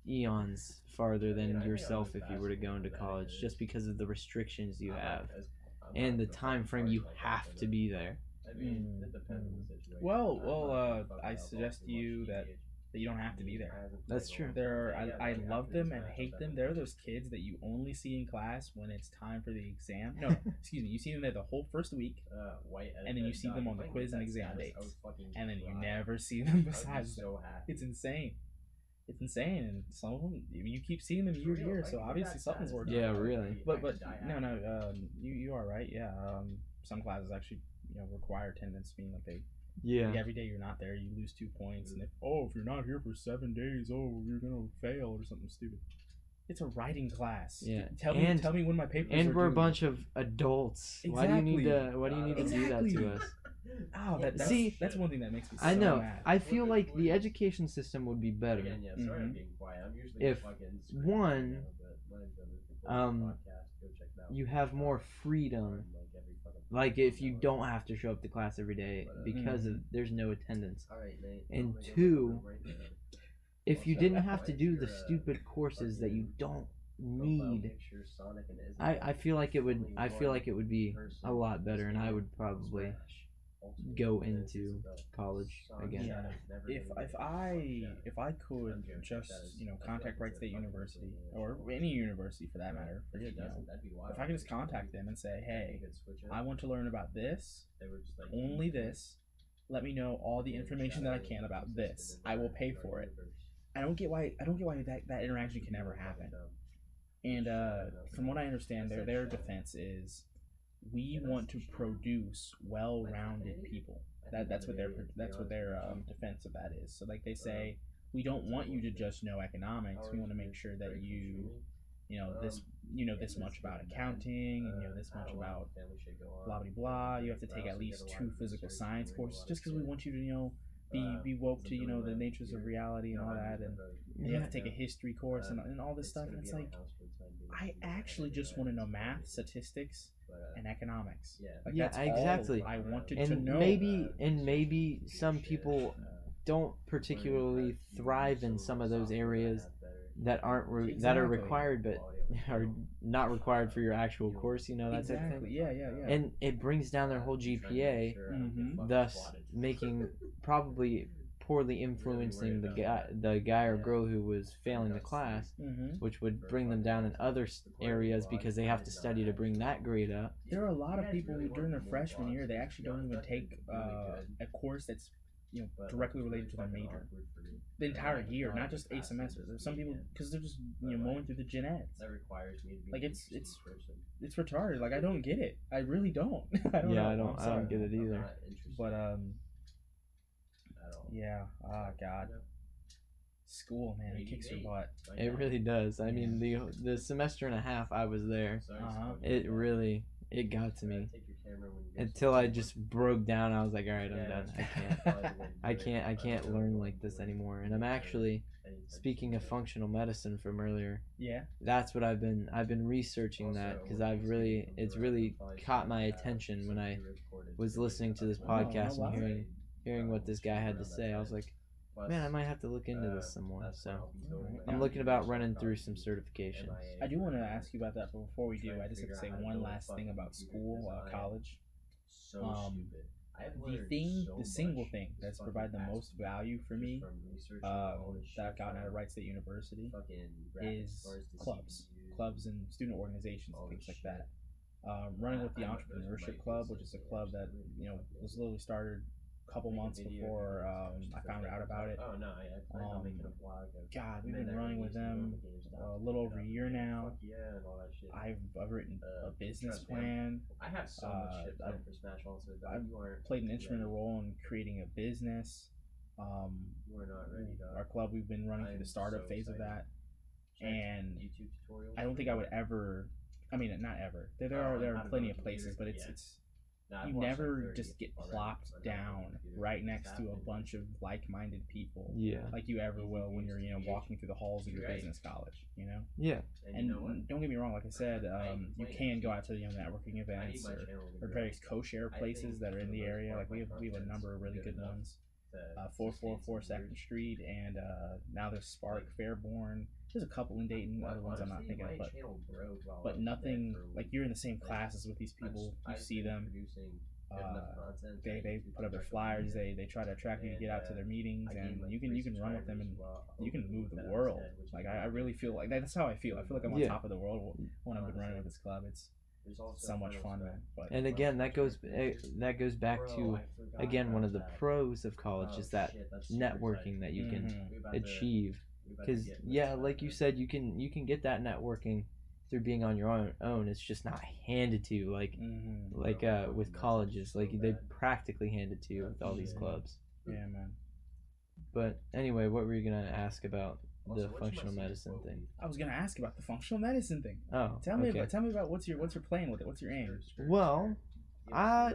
Speaker 1: eons farther
Speaker 4: I mean, I
Speaker 1: than yourself if you were to go into college just because of the restrictions you have.
Speaker 4: not as- I'm
Speaker 1: and the
Speaker 4: the
Speaker 1: time frame you have to be there.
Speaker 4: I mean,
Speaker 3: Mm,
Speaker 4: it depends on the situation.
Speaker 3: Well, well, uh, I suggest to you that- That you don't have to be there.
Speaker 1: That's true.
Speaker 3: There,
Speaker 4: Yeah,
Speaker 3: I, I love them and hate them.
Speaker 4: definitely
Speaker 3: They're those kids that you only see in class when it's time for the exam. No, excuse me. You see them there the whole first week,
Speaker 4: it. Uh, white
Speaker 3: and then you see them on the quiz and exam dates, and then you never see them besides that.
Speaker 4: so happy.
Speaker 3: It's insane. It's insane, and some of them you keep seeing them year to year. So obviously
Speaker 4: that
Speaker 3: something's
Speaker 4: status,
Speaker 3: working.
Speaker 1: Yeah, really.
Speaker 3: But but no no um you you are right yeah um some classes actually you know require attendance being like they
Speaker 1: Yeah.
Speaker 3: like every day you're not there you lose two points and if oh if you're not here for seven days oh you're gonna fail or something stupid it's a writing class
Speaker 1: Yeah.
Speaker 3: tell
Speaker 1: And-
Speaker 3: me tell me when my papers
Speaker 1: And
Speaker 3: are
Speaker 1: we're a bunch of adults. Exactly. Why do you need to why do you need to do that to us?
Speaker 3: Oh that, that's,
Speaker 1: See,
Speaker 3: that's one thing that makes me
Speaker 1: I know.
Speaker 3: mad.
Speaker 1: I feel like the education system would be better
Speaker 4: Again, yeah, sorry I'm
Speaker 3: Mhm.
Speaker 4: being quiet. I'm usually
Speaker 1: If,
Speaker 4: fucking
Speaker 1: one,
Speaker 4: right now, but mine's on this recording
Speaker 1: um,
Speaker 4: podcast. Go check it out.
Speaker 1: you have more freedom.
Speaker 4: Like, every fucking
Speaker 1: Like if you don't have to show up to class every day because of there's no attendance.
Speaker 4: All right, Nate.
Speaker 1: and
Speaker 4: I'm gonna go
Speaker 1: two,
Speaker 4: look right now.
Speaker 1: If you didn't have to do the
Speaker 4: uh,
Speaker 1: stupid courses that you don't need,
Speaker 4: picture, Sonic and Isabel
Speaker 1: I, I feel like it would I feel like it would be a lot better, and I would probably
Speaker 4: Smash.
Speaker 1: Go into college again.
Speaker 3: Yeah. If if I if I could just you know contact Wright State University or any university for that matter, forget you know, if I could just contact them and say, hey, I want to learn about this, only this. Let me know all the information that I can about this. I will pay for it. I don't get why I don't get why that, that interaction can never happen. And uh, from what I understand, their their defense is we want to produce well-rounded people. That that's what their that's what their um, defense of that is. So like they say, we don't want you to just know economics. We want to make sure that you you know this you know this much about accounting and you know this much about blah blah blah. You have to take at least two physical science courses just because we want you to you know be be woke to you know the natures of reality and all that and you have to take a history course and, and all this stuff and it's like i actually just want to know math statistics and economics like
Speaker 1: Yeah,
Speaker 3: that's all
Speaker 1: exactly.
Speaker 3: i wanted to
Speaker 1: And
Speaker 3: know
Speaker 1: maybe and maybe some people don't particularly thrive in some of those areas that aren't re- that are required but are not required for your actual course. You know that type of
Speaker 3: exactly
Speaker 1: thing.
Speaker 3: yeah yeah yeah
Speaker 1: And it brings down their whole GPA,
Speaker 3: Mhm.
Speaker 1: thus making probably poorly influencing the guy the guy or girl who was failing the class,
Speaker 3: hmm
Speaker 1: which would bring them down in other areas because they have to study to bring that grade up.
Speaker 3: there are a lot of people who during their freshman year they actually don't even take uh, a course that's you know directly related to their major. the entire year not just a semester there's some people because they're just you know mowing through the gen eds
Speaker 4: That requires me to be
Speaker 3: Like, it's- it's- it's retarded. Like i don't get it. I really don't. I don't
Speaker 1: yeah,
Speaker 3: know.
Speaker 1: I don't
Speaker 3: I'm
Speaker 1: I
Speaker 3: sorry.
Speaker 1: don't get it either.
Speaker 3: but um
Speaker 4: at all.
Speaker 3: yeah oh god school man it kicks your butt
Speaker 1: It really does. I mean, the the semester and a half I was there,
Speaker 3: Uh-huh.
Speaker 1: it really it got to me
Speaker 4: Take your camera when you get
Speaker 1: until I just broke down. I was like, all right, I'm
Speaker 4: Yeah,
Speaker 1: done. I can't.
Speaker 4: probably the way
Speaker 1: I can't. I can't learn like this anymore. And I'm actually speaking of functional medicine from earlier.
Speaker 3: yeah
Speaker 1: That's what I've been. I've been researching that because I've really. It's really caught my attention when I was listening to this podcast and hearing hearing what this guy had to say. I was like, man, I might have to look into
Speaker 4: uh,
Speaker 1: this some more. So
Speaker 4: how we told him
Speaker 3: I'm
Speaker 4: that
Speaker 1: I'm
Speaker 4: we
Speaker 1: looking about running through some certifications.
Speaker 3: I do want to ask you about that but before we do i just have to say
Speaker 4: out how to
Speaker 3: one last thing about school uh, college
Speaker 4: So
Speaker 3: Um,
Speaker 4: stupid.
Speaker 3: The thing the single thing that's provided the most value for me
Speaker 4: from researching all
Speaker 3: um,
Speaker 4: this
Speaker 3: that I've gotten out of Wright State University is clubs, clubs and student organizations
Speaker 4: all
Speaker 3: and things like that. Um, running with the
Speaker 4: I- I know those are
Speaker 3: entrepreneurship club, which is a club that you know was literally started a couple
Speaker 4: Make
Speaker 3: months before um, I found out about it.
Speaker 4: Oh no, I plan on making a
Speaker 3: Um,
Speaker 4: blog.
Speaker 3: God, we've been running with them a little over a year now.
Speaker 4: Yeah, and all that shit.
Speaker 3: I've I've written
Speaker 4: Uh,
Speaker 3: a business
Speaker 4: trust me, I'm-
Speaker 3: plan,
Speaker 4: I have so
Speaker 3: uh,
Speaker 4: much shit planned
Speaker 3: I've-
Speaker 4: for Smash also.
Speaker 3: I've played an instrumental role in creating a business. Um,
Speaker 4: are not ready, dog.
Speaker 3: our club, we've been running
Speaker 4: I
Speaker 3: through the startup
Speaker 4: so
Speaker 3: phase of that.
Speaker 4: Check
Speaker 3: and
Speaker 4: YouTube tutorials.
Speaker 3: I don't think I would ever. I mean, not ever. There, there
Speaker 4: Oh,
Speaker 3: are there are plenty of places, but it's it's
Speaker 4: Nah,
Speaker 3: you never just get plopped
Speaker 4: on how to build a
Speaker 3: down right next to a bunch of like-minded people
Speaker 1: Yeah.
Speaker 3: like you ever will when you're you know walking through the halls of your business college you know
Speaker 1: Yeah.
Speaker 4: And,
Speaker 3: and
Speaker 4: you know what?
Speaker 3: don't get me wrong like i said um, you can go out to you know networking events or, or various co-share places that are in the area like we have we have a number of really
Speaker 4: good
Speaker 3: good ones
Speaker 4: to
Speaker 3: uh,
Speaker 4: sustain
Speaker 3: 444
Speaker 4: some
Speaker 3: second
Speaker 4: viewers.
Speaker 3: street and uh, now there's spark fairborn there's a couple in dayton
Speaker 4: Well,
Speaker 3: other ones i'm not thinking of but
Speaker 4: channel grew while I
Speaker 3: but nothing like you're in the same classes with these
Speaker 4: I've-
Speaker 3: people you
Speaker 4: I've
Speaker 3: see them uh, they they put up their flyers
Speaker 4: recommending
Speaker 3: they they try to attract you to
Speaker 4: And,
Speaker 3: get out to
Speaker 4: uh,
Speaker 3: their meetings and
Speaker 4: like,
Speaker 3: you can you can run with them and
Speaker 4: subscribers
Speaker 3: you can move the
Speaker 4: that I was
Speaker 3: world
Speaker 4: dead,
Speaker 3: like I, I
Speaker 4: really
Speaker 3: really feel like that's how i feel i feel like i'm on
Speaker 1: Yeah.
Speaker 3: top of the world when i've been running with this club it's so much fun man but
Speaker 1: And again, that goes eh, that goes back
Speaker 4: Bro,
Speaker 1: to again one of the
Speaker 4: that.
Speaker 1: pros of college
Speaker 4: Oh,
Speaker 1: is that
Speaker 4: shit,
Speaker 1: networking that you can
Speaker 3: Mhm.
Speaker 4: We to-
Speaker 1: achieve.
Speaker 4: We about to
Speaker 1: Because yeah,
Speaker 4: into
Speaker 1: like you said, you can you can get that networking through being on your own. Own. It's just not handed to you like
Speaker 3: mhm.
Speaker 1: like
Speaker 4: Bro,
Speaker 1: uh
Speaker 4: fucking
Speaker 1: with
Speaker 4: message
Speaker 1: colleges.
Speaker 4: so
Speaker 1: Like they practically hand it to you with all these clubs.
Speaker 3: yeah man
Speaker 1: But anyway, what were you gonna ask about
Speaker 4: Also,
Speaker 1: the
Speaker 4: what's
Speaker 1: functional medicine
Speaker 4: quote?
Speaker 1: thing?
Speaker 3: i was gonna ask about the functional medicine thing
Speaker 1: Oh,
Speaker 3: tell me
Speaker 1: okay.
Speaker 3: about tell me about what's your what's your plan with it what's your aim
Speaker 1: Well,
Speaker 4: You
Speaker 1: I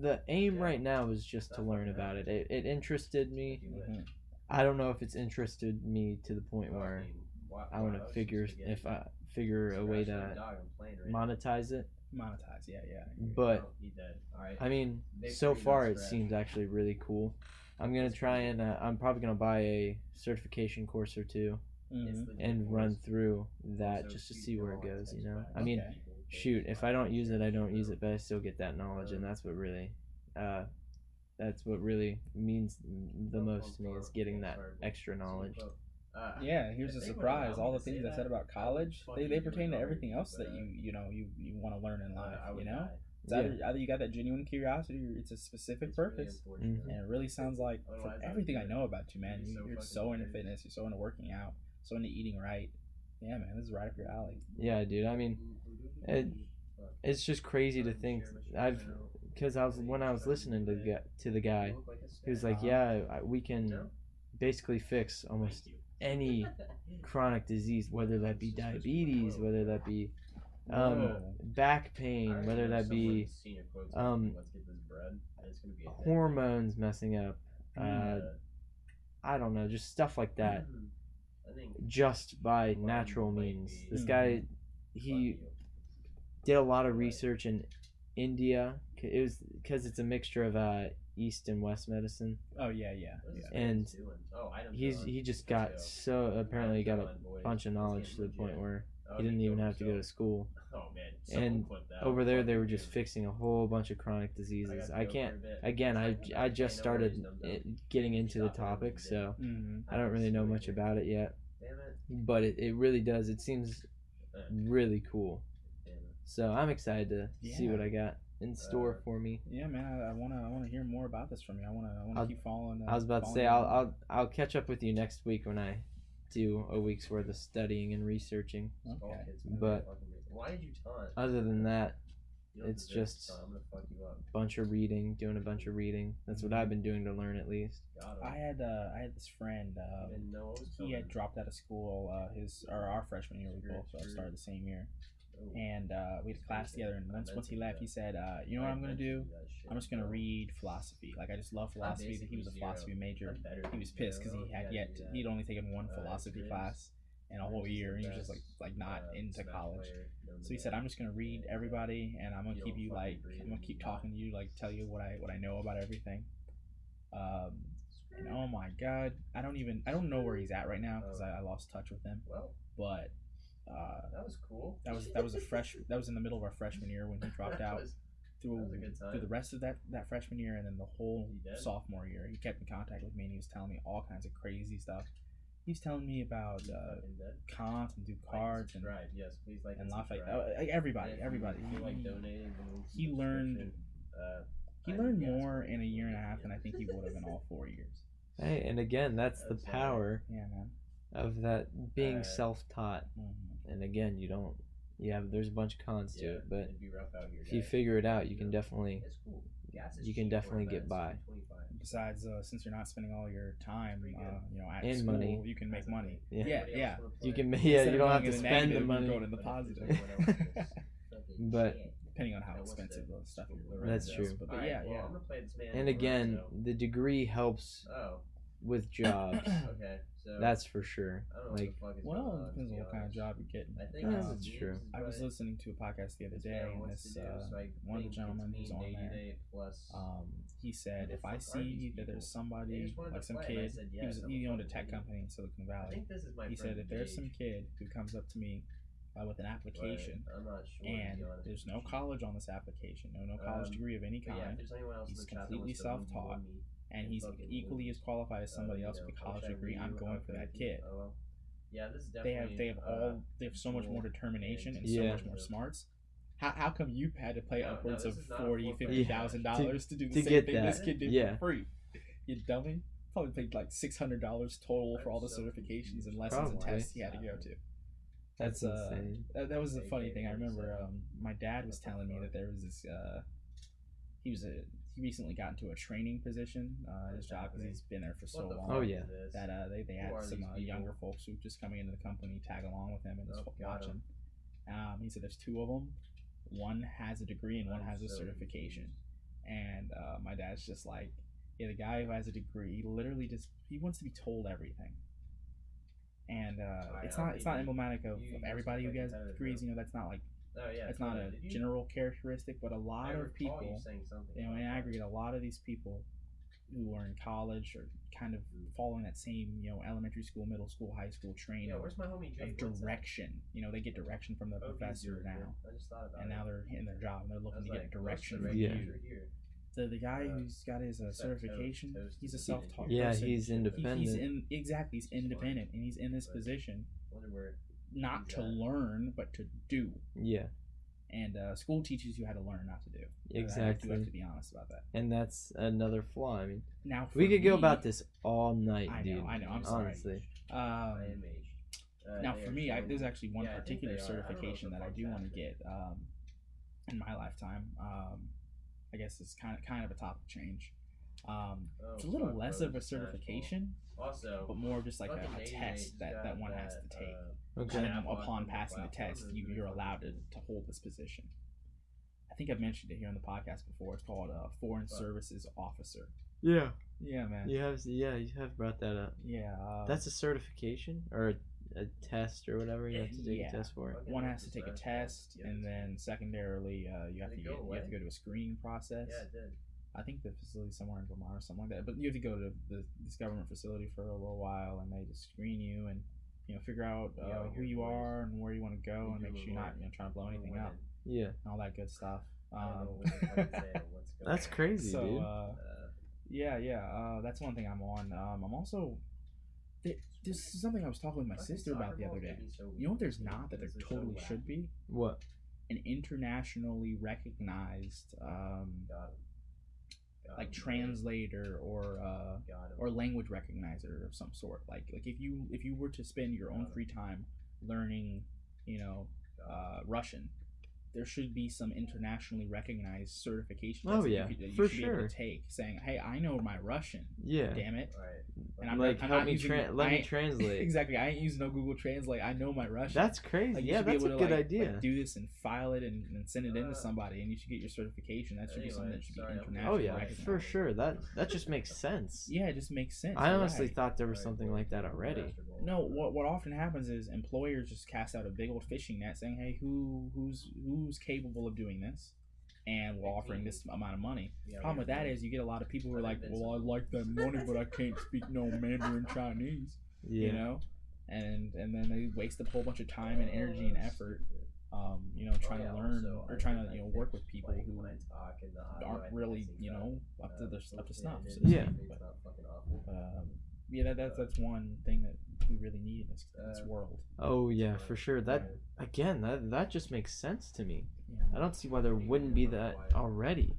Speaker 1: the aim
Speaker 4: Yeah.
Speaker 1: right now is just to learn about it. It, it interested me.
Speaker 4: Do it.
Speaker 3: Mhm.
Speaker 1: I don't know if it's interested me to the point
Speaker 4: Well,
Speaker 1: where
Speaker 4: mean, why-
Speaker 1: I want to figure
Speaker 4: just to get
Speaker 1: if? I figure a way to
Speaker 4: dog, I'm right now.
Speaker 1: monetize it.
Speaker 3: monetize yeah yeah
Speaker 1: But
Speaker 4: Oh, he dead. Alright.
Speaker 1: I mean,
Speaker 4: They
Speaker 1: so far it
Speaker 4: scratch.
Speaker 1: seems actually really cool. I'm gonna try and uh, I'm probably gonna buy a certification course or two
Speaker 3: Mhm.
Speaker 1: And run through that
Speaker 4: Also,
Speaker 1: just to see where it goes. You know. I mean,
Speaker 3: Okay.
Speaker 1: shoot, if I don't use it, I don't use it, but I still get that knowledge, and that's what really uh, that's what really means the most to me is getting that extra knowledge.
Speaker 4: Uh,
Speaker 3: Yeah, here's a surprise. All the things I said about college, they, they pertain to everything else that you you know you, you want to learn in life. You know,
Speaker 4: die.
Speaker 3: it's either, either you got that genuine curiosity or it's a specific
Speaker 4: It's really
Speaker 3: purpose.
Speaker 4: unfortunate.
Speaker 3: And it really sounds like from everything I know about you, man,
Speaker 4: be
Speaker 3: you,
Speaker 4: so
Speaker 3: you're so into fitness, you're so into working out, so into eating right. Yeah, man, this is right up your alley.
Speaker 1: Yeah, dude. I mean, it, it's just crazy to think. I've because I was when I was listening to the guy, to the guy, he was like,
Speaker 3: Uh-huh.
Speaker 1: "Yeah, we can basically fix almost any chronic disease, whether that be diabetes, whether that be um, back pain, whether that be um, hormones messing up, uh, I don't know, just stuff like that, just by natural means. This guy, he did a lot of research in India. C- It was because it's a mixture of uh, East and West medicine.
Speaker 3: Oh yeah, yeah, yeah.
Speaker 1: And
Speaker 4: Oh,
Speaker 1: He's he just got so apparently he got a bunch of knowledge to the point where he didn't even have to go to school.
Speaker 4: Oh man!
Speaker 1: And Over there, they were just fixing a whole bunch of chronic diseases. I can't. Again, I I just started it, getting into the topic, so
Speaker 3: Mm-hmm.
Speaker 1: I don't really know much about it yet. But it, it really does. It seems really cool. So I'm excited to see what I got in store
Speaker 4: Uh,
Speaker 1: for me.
Speaker 3: Yeah, man, I, I wanna I wanna hear more about this from you. I wanna I wanna
Speaker 1: I'll-
Speaker 3: keep following. Uh,
Speaker 1: I was about to say. I'll I'll I'll catch up with you next week when I do a week's worth of studying and researching.
Speaker 3: Okay.
Speaker 1: But-
Speaker 4: why did you taunt?
Speaker 1: Other than that, it's just-
Speaker 4: taunt. I'm gonna fuck you up.
Speaker 1: bunch of reading, doing a bunch of reading. That's what I've been doing to learn at least.
Speaker 4: Got him.
Speaker 3: I had uh, I had this friend.
Speaker 4: I
Speaker 3: Um,
Speaker 4: didn't know
Speaker 3: he had dropped out of school. Uh, his or our freshman year we both uh, started the same year. And uh, we had a class together. And once once he left, he said, uh, "You know what I'm gonna do? I'm just gonna read philosophy. Like I just love philosophy. He was a philosophy major. He was pissed because he had yet
Speaker 4: gotta
Speaker 3: he'd only taken one
Speaker 4: Uh,
Speaker 3: philosophy class in a whole year, and he was just like like not
Speaker 4: uh,
Speaker 3: into college. So he said i'm just gonna read everybody, and I'm gonna keep you like I'm gonna keep talking to you, like tell you what I what I know about everything." Um, and oh my god, I don't even I don't know where he's at right now because I, I lost touch with him.
Speaker 4: Well,
Speaker 3: But uh,
Speaker 4: that was cool.
Speaker 3: that was that was a fresh that was in the middle of our freshman year when he dropped out
Speaker 4: was-
Speaker 3: through
Speaker 4: that was a good time.
Speaker 3: through the rest of that that freshman year and then the whole sophomore year. He kept in contact with me and he was telling me all kinds of crazy stuff. He was telling me about uh,
Speaker 4: fucking.
Speaker 3: Kant and
Speaker 4: Like and
Speaker 3: Descartes and
Speaker 4: subscribe. Yes, please like
Speaker 3: and Lafayette.
Speaker 4: subscribe.
Speaker 3: uh, everybody,
Speaker 4: And
Speaker 3: everybody.
Speaker 4: feel like
Speaker 3: He-
Speaker 4: donating, then
Speaker 3: he learned-
Speaker 4: Uh,
Speaker 3: He
Speaker 4: I
Speaker 3: learned more in a year and a
Speaker 4: yeah.
Speaker 3: half than I think he would have in all four years.
Speaker 1: Hey, and again, that's the
Speaker 4: That's,
Speaker 1: power
Speaker 3: Yeah, man.
Speaker 1: of that being
Speaker 4: Uh,
Speaker 1: self-taught.
Speaker 3: hmm
Speaker 1: And again, you don't. Yeah, there's a bunch of cons to it, but
Speaker 4: it'd be rough out here.
Speaker 1: if you figure it out, you can definitely.
Speaker 4: It's cool. Gas is
Speaker 1: you can definitely get by.
Speaker 3: Besides, uh, since you're not spending all your time, uh, you know, at
Speaker 1: And
Speaker 3: school,
Speaker 1: money.
Speaker 3: you can make money.
Speaker 1: Yeah.
Speaker 3: Yeah, yeah.
Speaker 1: You can, yeah,
Speaker 3: Instead
Speaker 1: you don't have to spend the
Speaker 3: negative, you
Speaker 1: money.
Speaker 3: go to the
Speaker 4: But
Speaker 3: positive.
Speaker 4: there's anyone else in this fucking
Speaker 1: But-
Speaker 3: Depending on how expensive
Speaker 4: the-
Speaker 3: the stuff is.
Speaker 1: That's true.
Speaker 4: is.
Speaker 3: But, but
Speaker 4: Alright,
Speaker 3: yeah,
Speaker 4: well,
Speaker 3: yeah.
Speaker 4: I'm gonna play this man
Speaker 1: And again, the degree helps
Speaker 4: Oh,
Speaker 1: with jobs.
Speaker 4: okay. So
Speaker 1: That's for sure.
Speaker 4: I don't know
Speaker 1: Like,
Speaker 4: what the fuck is
Speaker 3: Well, it depends on what kind of job you're getting.
Speaker 4: I think
Speaker 1: Yeah,
Speaker 3: Um,
Speaker 1: that's true.
Speaker 3: I was listening to a podcast the other day, and this uh, one of the gentlemen who's on there, um, he said if I see that there's somebody
Speaker 4: They just wanted
Speaker 3: like some
Speaker 4: play,
Speaker 3: kid,
Speaker 4: said
Speaker 3: he was
Speaker 4: yes, I'm
Speaker 3: he
Speaker 4: a
Speaker 3: owned a tech
Speaker 4: idiot.
Speaker 3: company in Silicon
Speaker 4: I
Speaker 3: Valley.
Speaker 4: think this is my
Speaker 3: He said if there's some kid who comes up to me uh, with an application
Speaker 4: I'm not sure.
Speaker 3: and there's no college on this application, no no college
Speaker 4: Um,
Speaker 3: degree of any
Speaker 4: But yeah,
Speaker 3: kind,
Speaker 4: there's anyone else in
Speaker 3: he's
Speaker 4: the chat that
Speaker 3: completely
Speaker 4: wants to review
Speaker 3: self-taught,
Speaker 4: me,
Speaker 3: and he's equally as qualified as somebody else with a college degree. I'm going for that kid.
Speaker 4: Yeah, this is
Speaker 3: They have they have
Speaker 4: uh,
Speaker 3: all they have so much more determination and so
Speaker 1: Yeah.
Speaker 3: much more smarts. How, how come you had to pay upwards of
Speaker 4: is not a
Speaker 3: forty, fifty thousand dollars to do the same thing this kid did for free? You dummy! Probably paid like six hundred dollars total for all the certifications and lessons and tests he had to go to.
Speaker 1: that's
Speaker 3: uh, that, that was a funny thing. I remember um, my dad was telling me that there was this. Uh, he was a he recently got into a training position uh, his job because he's been there for so
Speaker 4: the
Speaker 3: long.
Speaker 1: Oh, yeah.
Speaker 3: That uh, they, they had some uh, younger folks who just coming into the company tag along with him and just
Speaker 4: Oh, got
Speaker 3: him. Um, he said there's two of them. One has a degree and one has a
Speaker 4: so
Speaker 3: certification. And uh, my dad's just like, yeah, the guy who has a degree, he literally just he wants to be told everything. And uh, it's not it's not emblematic of, of everybody who
Speaker 4: must
Speaker 3: gets degrees.
Speaker 4: though.
Speaker 3: You know, that's not like
Speaker 4: Oh yeah,
Speaker 3: that's not a
Speaker 4: you-
Speaker 3: general characteristic, but a lot of
Speaker 4: recall
Speaker 3: people
Speaker 4: you saying something
Speaker 3: you know,
Speaker 4: about
Speaker 3: in
Speaker 4: that.
Speaker 3: aggregate, a lot of these people who are in college or kind of
Speaker 4: Mm.
Speaker 3: following that same, you know, elementary school, middle school, high school training
Speaker 4: Yeah, where's my homie Jake?
Speaker 3: of
Speaker 4: What's that?
Speaker 3: direction. You know, they get direction from the
Speaker 4: Oh,
Speaker 3: professor now,
Speaker 4: good. I just thought about
Speaker 3: and
Speaker 4: it.
Speaker 3: now they're in their job and they're looking to
Speaker 4: like,
Speaker 3: get
Speaker 4: what's
Speaker 3: direction from
Speaker 1: Yeah.
Speaker 3: you.
Speaker 4: manager here?
Speaker 3: the the guy
Speaker 4: Uh,
Speaker 3: who's got his uh,
Speaker 4: what's that, toast-
Speaker 3: certification,
Speaker 4: toast
Speaker 3: he's a self taught.
Speaker 1: Yeah,
Speaker 3: person.
Speaker 1: he's
Speaker 3: He-
Speaker 1: independent.
Speaker 3: He's in exactly. He's independent, and he's in this
Speaker 4: But-
Speaker 3: position
Speaker 4: Wonder where.
Speaker 3: Not to learn, but to do.
Speaker 1: yeah,
Speaker 3: And uh, school teaches you how to learn, not to do. I do
Speaker 1: exactly.
Speaker 3: have to be honest about that.
Speaker 1: And that's another flaw. I mean,
Speaker 3: Now
Speaker 1: we
Speaker 3: for
Speaker 1: could go about this all night,
Speaker 3: I know,
Speaker 1: dude.
Speaker 3: I know, I'm sorry.
Speaker 1: honestly.
Speaker 3: Um,
Speaker 4: Uh,
Speaker 3: now for me, I, there's actually one
Speaker 4: Yeah,
Speaker 3: particular
Speaker 4: they. I don't know if
Speaker 3: certification that I do want to get um, in my lifetime. Um, I guess it's kind of kind of a topic change. Um,
Speaker 4: Oh,
Speaker 3: it's a little less of a certification,
Speaker 4: Also,
Speaker 3: but more just like a, a test
Speaker 4: Nate's
Speaker 3: that, that one has to take.
Speaker 4: uh,
Speaker 1: Okay.
Speaker 3: And then upon passing the test, you, you're allowed to, to hold this position. I think I've mentioned it here on the podcast before. It's called a Foreign
Speaker 4: Fuck.
Speaker 3: Services Officer.
Speaker 1: Yeah,
Speaker 3: Yeah, man.
Speaker 1: you have. Yeah, you have brought that up.
Speaker 3: Yeah. um,
Speaker 1: That's a certification or a, a test or whatever you have to take
Speaker 3: Yeah.
Speaker 1: a test for.
Speaker 4: Fucking
Speaker 3: one has to take a test,
Speaker 4: Yeah,
Speaker 3: and then secondarily, uh, you have to get,
Speaker 4: go
Speaker 3: you have to go to a screening process.
Speaker 4: Yeah, it did.
Speaker 3: I think the facility's somewhere in Vermont or something like that. But you have to go to the, this government facility for a little while, and they just screen you and you know figure out uh,
Speaker 4: Yeah,
Speaker 3: who you
Speaker 4: voice.
Speaker 3: are and where you want to go,
Speaker 4: You
Speaker 3: and make sure you're not you know trying to blow anything up
Speaker 1: Yeah,
Speaker 3: and all that good stuff.
Speaker 4: I don't know
Speaker 3: Um,
Speaker 4: what the fuck to say or what's going
Speaker 1: that's crazy,
Speaker 3: so
Speaker 1: dude.
Speaker 3: uh, yeah, yeah, uh, that's one thing I'm on. Um, I'm also th- this is something I was talking with my sister about the other day.
Speaker 4: so
Speaker 3: You know what? There's not that there
Speaker 4: because so
Speaker 3: totally should be
Speaker 1: what?
Speaker 3: an internationally recognized um,
Speaker 4: Got 'em. Got
Speaker 3: like translator or uh, or language recognizer of some sort. Like like if you if you were to spend your own free time learning, you know, uh, Russian, there should be some internationally recognized certification.
Speaker 1: Oh,
Speaker 3: test that
Speaker 1: yeah,
Speaker 3: you, could, that you
Speaker 1: for
Speaker 3: should be able to take, saying, "Hey, I know my Russian.
Speaker 1: Yeah.
Speaker 3: Damn it!"
Speaker 4: Right.
Speaker 3: And I'm
Speaker 1: like
Speaker 3: not- I'm
Speaker 1: help me
Speaker 3: using-
Speaker 1: tra- let me
Speaker 3: ain't-
Speaker 1: translate.
Speaker 3: exactly. I ain't using no Google Translate. I know my Russian.
Speaker 1: That's crazy.
Speaker 3: Like, you
Speaker 1: yeah,
Speaker 3: should be
Speaker 1: that's a
Speaker 3: to,
Speaker 1: good
Speaker 3: like-
Speaker 1: idea.
Speaker 3: like, do this and file it and, and send it into
Speaker 4: Uh,
Speaker 3: somebody, and you should get your certification. That should be something that should be
Speaker 4: sorry, I'm-
Speaker 1: oh yeah,
Speaker 3: recognized.
Speaker 1: for sure. That that just makes sense.
Speaker 3: Yeah, it just makes sense.
Speaker 1: I honestly
Speaker 3: right.
Speaker 1: thought there was
Speaker 4: Right,
Speaker 1: something like that already.
Speaker 3: No, what what often happens is employers just cast out a big old fishing net, saying, "Hey, who who's who's capable of doing this?" And we're offering this amount of money.
Speaker 4: Yeah,
Speaker 3: Problem with that is you get a lot of people who are like, "Well, I like that money, but I can't speak no Mandarin Chinese,"
Speaker 1: Yeah.
Speaker 3: you know, and and then they waste a whole bunch of time and energy and effort, um, you know, trying
Speaker 4: Oh, yeah,
Speaker 3: to learn
Speaker 4: also,
Speaker 3: or trying to you know
Speaker 4: I
Speaker 3: work with people
Speaker 4: like,
Speaker 3: who
Speaker 4: when I talk in the audio,
Speaker 3: aren't really
Speaker 4: it's
Speaker 3: you know up to
Speaker 4: uh,
Speaker 3: their up to
Speaker 4: hopefully
Speaker 3: snuff. So
Speaker 1: Yeah.
Speaker 3: But,
Speaker 4: not fucking awful.
Speaker 3: um, yeah, that, that's that's one thing that we really need in this, in this
Speaker 4: Uh,
Speaker 3: world.
Speaker 1: Oh yeah, for sure. That
Speaker 3: Right.
Speaker 1: again, that that just makes sense to me.
Speaker 3: Yeah.
Speaker 1: I don't see why there wouldn't be that already.